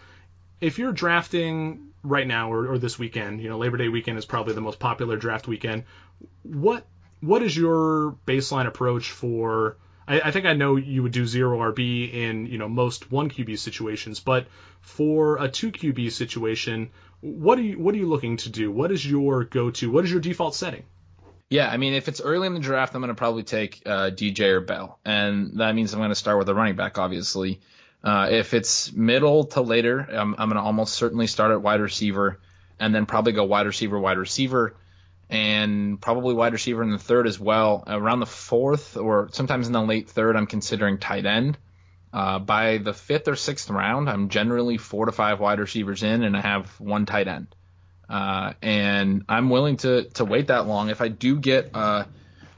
If you're drafting right now or, or this weekend, you know, Labor Day weekend is probably the most popular draft weekend. What what is your baseline approach for? I, I think I know you would do zero RB in you know most one QB situations, but for a two QB situation, what are you what are you looking to do? What is your go to? What is your default setting? Yeah, I mean, if it's early in the draft, I'm going to probably take uh, DJ or Bell, and that means I'm going to start with a running back, obviously. Uh, if it's middle to later, I'm, I'm going to almost certainly start at wide receiver, and then probably go wide receiver, wide receiver, and probably wide receiver in the third as well. Around the fourth, or sometimes in the late third, I'm considering tight end. Uh, by the fifth or sixth round, I'm generally four to five wide receivers in, and I have one tight end. Uh, and I'm willing to to wait that long. If I do get a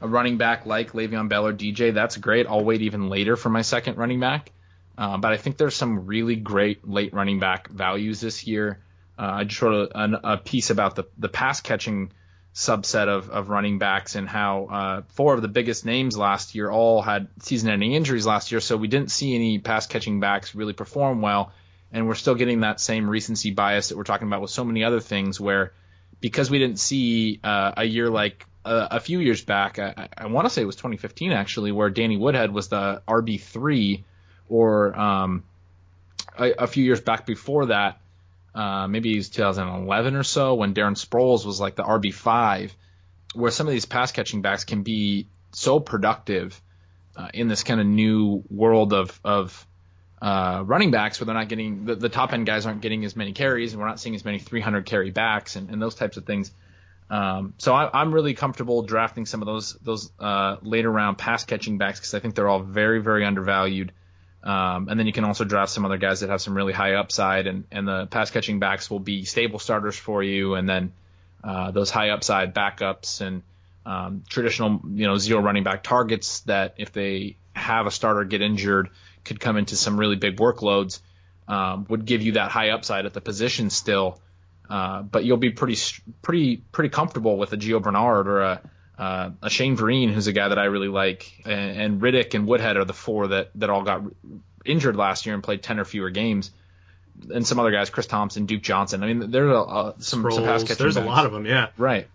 running back like Le'Veon Bell or DJ, that's great. I'll wait even later for my second running back. Uh, but I think there's some really great late running back values this year. Uh, I just wrote a, a, piece about the the pass catching subset of, of running backs and how uh, four of the biggest names last year all had season-ending injuries last year, so we didn't see any pass-catching backs really perform well, and we're still getting that same recency bias that we're talking about with so many other things, where because we didn't see uh, a year like uh, a few years back, I, I want to say it was 2015 actually, where Danny Woodhead was the RB three, or um, a, a few years back before that uh, maybe it was 2011 or so when Darren Sproles was like the RB5, where some of these pass catching backs can be so productive uh, in this kind of new world of, of uh, running backs where they're not getting the, the, top end guys aren't getting as many carries and we're not seeing as many 300 carry backs and, and those types of things. Um, so I, am really comfortable drafting some of those those uh, later round pass catching backs because I think they're all very very undervalued. Um, and then you can also draft some other guys that have some really high upside, and, and the pass catching backs will be stable starters for you, and then uh, those high upside backups and um, traditional, you know, zero running back targets that if they have a starter get injured could come into some really big workloads, um, would give you that high upside at the position still. Uh, but you'll be pretty pretty pretty comfortable with a Gio Bernard or a uh, a Shane Vereen, who's a guy that I really like, and, and Riddick and Woodhead are the four that, that all got injured last year and played 10 or fewer games. And some other guys, Chris Thompson, Duke Johnson. I mean, there's a, some, some pass catchers. There's a lot of them, yeah. Right.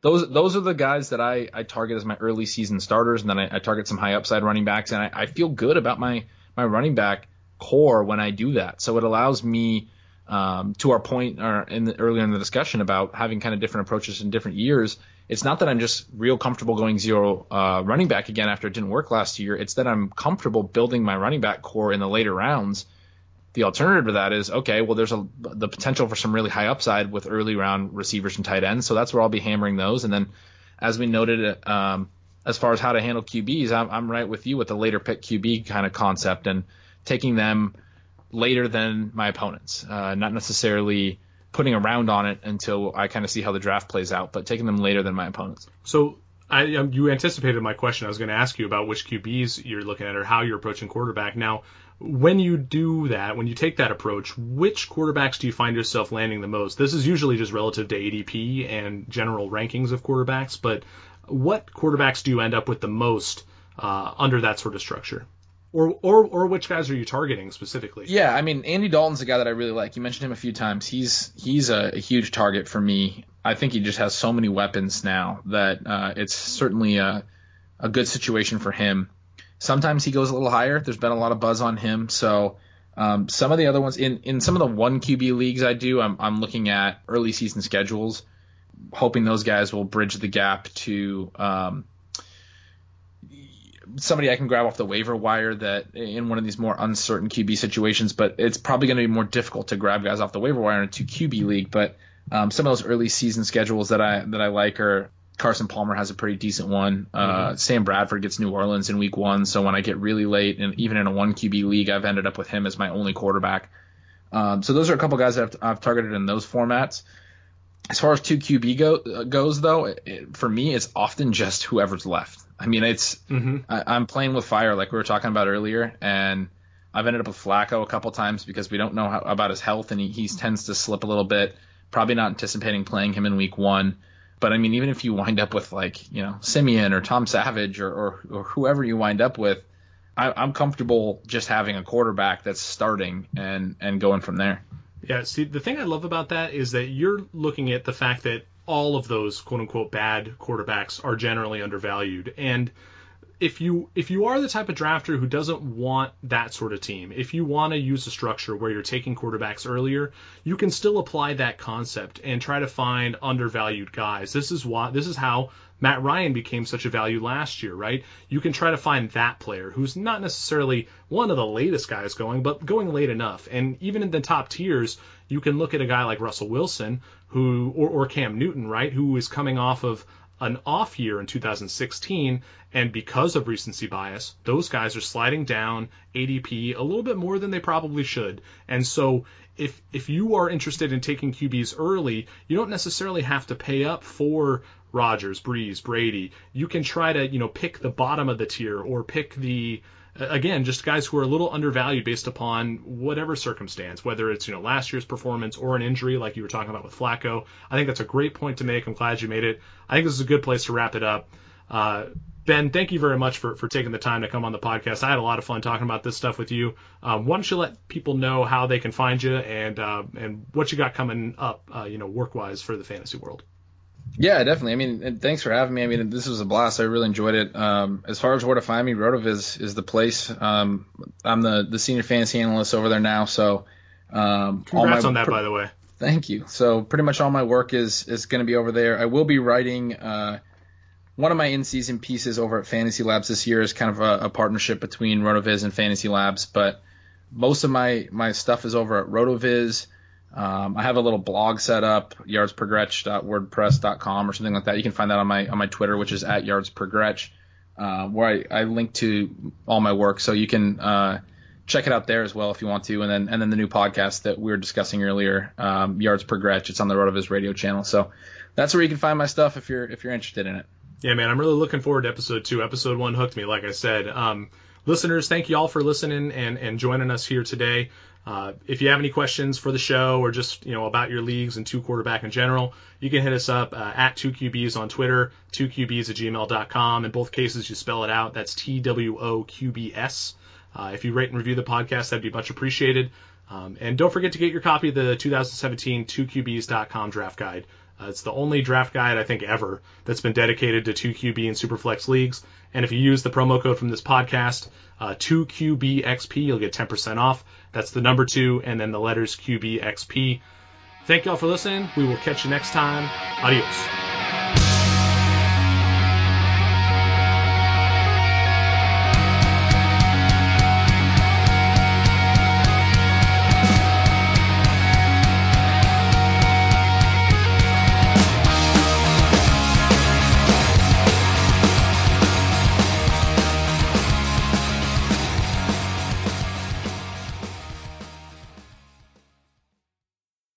Those those are the guys that I, I target as my early season starters, and then I, I target some high upside running backs, and I, I feel good about my my running back corps when I do that. So it allows me, um, to our point or in the, earlier in the discussion about having kind of different approaches in different years it's not that I'm just real comfortable going zero uh, running back again after it didn't work last year. It's that I'm comfortable building my running back corps in the later rounds. The alternative to that is okay. Well, there's a the potential for some really high upside with early round receivers and tight ends, so that's where I'll be hammering those. And then, as we noted, um, as far as how to handle QBs, I'm, I'm right with you with the later pick QB kind of concept and taking them later than my opponents, uh, not necessarily putting a round on it until I kind of see how the draft plays out, but taking them later than my opponents. So I, um, you anticipated my question. I was going to ask you about which QBs you're looking at or how you're approaching quarterback. Now, when you do that, when you take that approach, which quarterbacks do you find yourself landing the most? This is usually just relative to ADP and general rankings of quarterbacks, but what quarterbacks do you end up with the most uh, under that sort of structure? Or, or, or which guys are you targeting specifically? Yeah, I mean Andy Dalton's a guy that I really like. You mentioned him a few times. He's he's a, a huge target for me. I think he just has so many weapons now that uh, it's certainly a, a good situation for him. Sometimes he goes a little higher. There's been a lot of buzz on him. So um, some of the other ones in, in some of the one QB leagues I do, I'm, I'm looking at early season schedules, hoping those guys will bridge the gap to um, somebody I can grab off the waiver wire that in one of these more uncertain QB situations, but it's probably going to be more difficult to grab guys off the waiver wire in a two QB league. But um, some of those early season schedules that I that I like are Carson Palmer has a pretty decent one. Uh, mm-hmm. Sam Bradford gets New Orleans in week one, so when I get really late and even in a one QB league, I've ended up with him as my only quarterback. Um, so those are a couple guys that I've, I've targeted in those formats. As far as two QB go, uh, goes, though, it, for me, it's often just whoever's left. I mean, it's mm-hmm. I, am playing with fire like we were talking about earlier, and I've ended up with Flacco a couple times because we don't know how, about his health, and he, he tends to slip a little bit. Probably not anticipating playing him in week one. But I mean, even if you wind up with like you know Siemian or Tom Savage or or, or whoever you wind up with, I, I'm comfortable just having a quarterback that's starting and and going from there. Yeah, see, the thing I love about that is that you're looking at the fact that all of those quote unquote bad quarterbacks are generally undervalued. And if you if you are the type of drafter who doesn't want that sort of team, if you want to use a structure where you're taking quarterbacks earlier, you can still apply that concept and try to find undervalued guys. This is why this is how Matt Ryan became such a value last year, right? You can try to find that player who's not necessarily one of the latest guys going, but going late enough. And even in the top tiers, you can look at a guy like Russell Wilson, who or, or Cam Newton, right, who is coming off of an off year in 2016, and because of recency bias, those guys are sliding down ADP a little bit more than they probably should. And so, if if you are interested in taking QBs early, you don't necessarily have to pay up for Rodgers, Brees, Brady. You can try to, you know, pick the bottom of the tier or pick the again, just guys who are a little undervalued based upon whatever circumstance, whether it's, you know, last year's performance or an injury like you were talking about with Flacco. I think that's a great point to make. I'm glad you made it. I think this is a good place to wrap it up. Uh, Ben, thank you very much for, for taking the time to come on the podcast. I had a lot of fun talking about this stuff with you. Um, why don't you let people know how they can find you and uh, and what you got coming up, uh, you know, work wise for the fantasy world? Yeah, definitely. I mean, thanks for having me. I mean, this was a blast. I really enjoyed it. Um, as far as where to find me, Rotoviz is the place. Um, I'm the, the senior fantasy analyst over there now. So, um, congrats my, on that, by the way. Thank you. So, pretty much all my work is is going to be over there. I will be writing uh, one of my in season pieces over at Fantasy Labs this year is kind of a, a partnership between Rotoviz and Fantasy Labs, but most of my my stuff is over at Rotoviz. Um, I have a little blog set up, yardspergretch.wordpress.com or something like that. You can find that on my on my Twitter, which is at yardspergretch, uh, where I, I link to all my work, so you can uh, check it out there as well if you want to. And then and then the new podcast that we were discussing earlier, um, Yards. It's on the Rotoviz radio channel, so that's where you can find my stuff if you're if you're interested in it. Yeah, man, I'm really looking forward to episode two. Episode one hooked me, like I said. Um, listeners, thank you all for listening and and joining us here today. Uh, if you have any questions for the show or just you know about your leagues and two quarterback in general, you can hit us up uh, at 2QBs on Twitter, 2QBs at gmail.com. In both cases, you spell it out. That's T W O Q B S. Uh, if you rate and review the podcast, that'd be much appreciated. Um, and don't forget to get your copy of the 2017 2QBs.com draft guide. Uh, it's the only draft guide I think ever that's been dedicated to 2QB and Superflex leagues. And if you use the promo code from this podcast, uh, 2QBXP, you'll get 10% off. That's the number two and then the letters QBXP. Thank y'all for listening. We will catch you next time. Adios.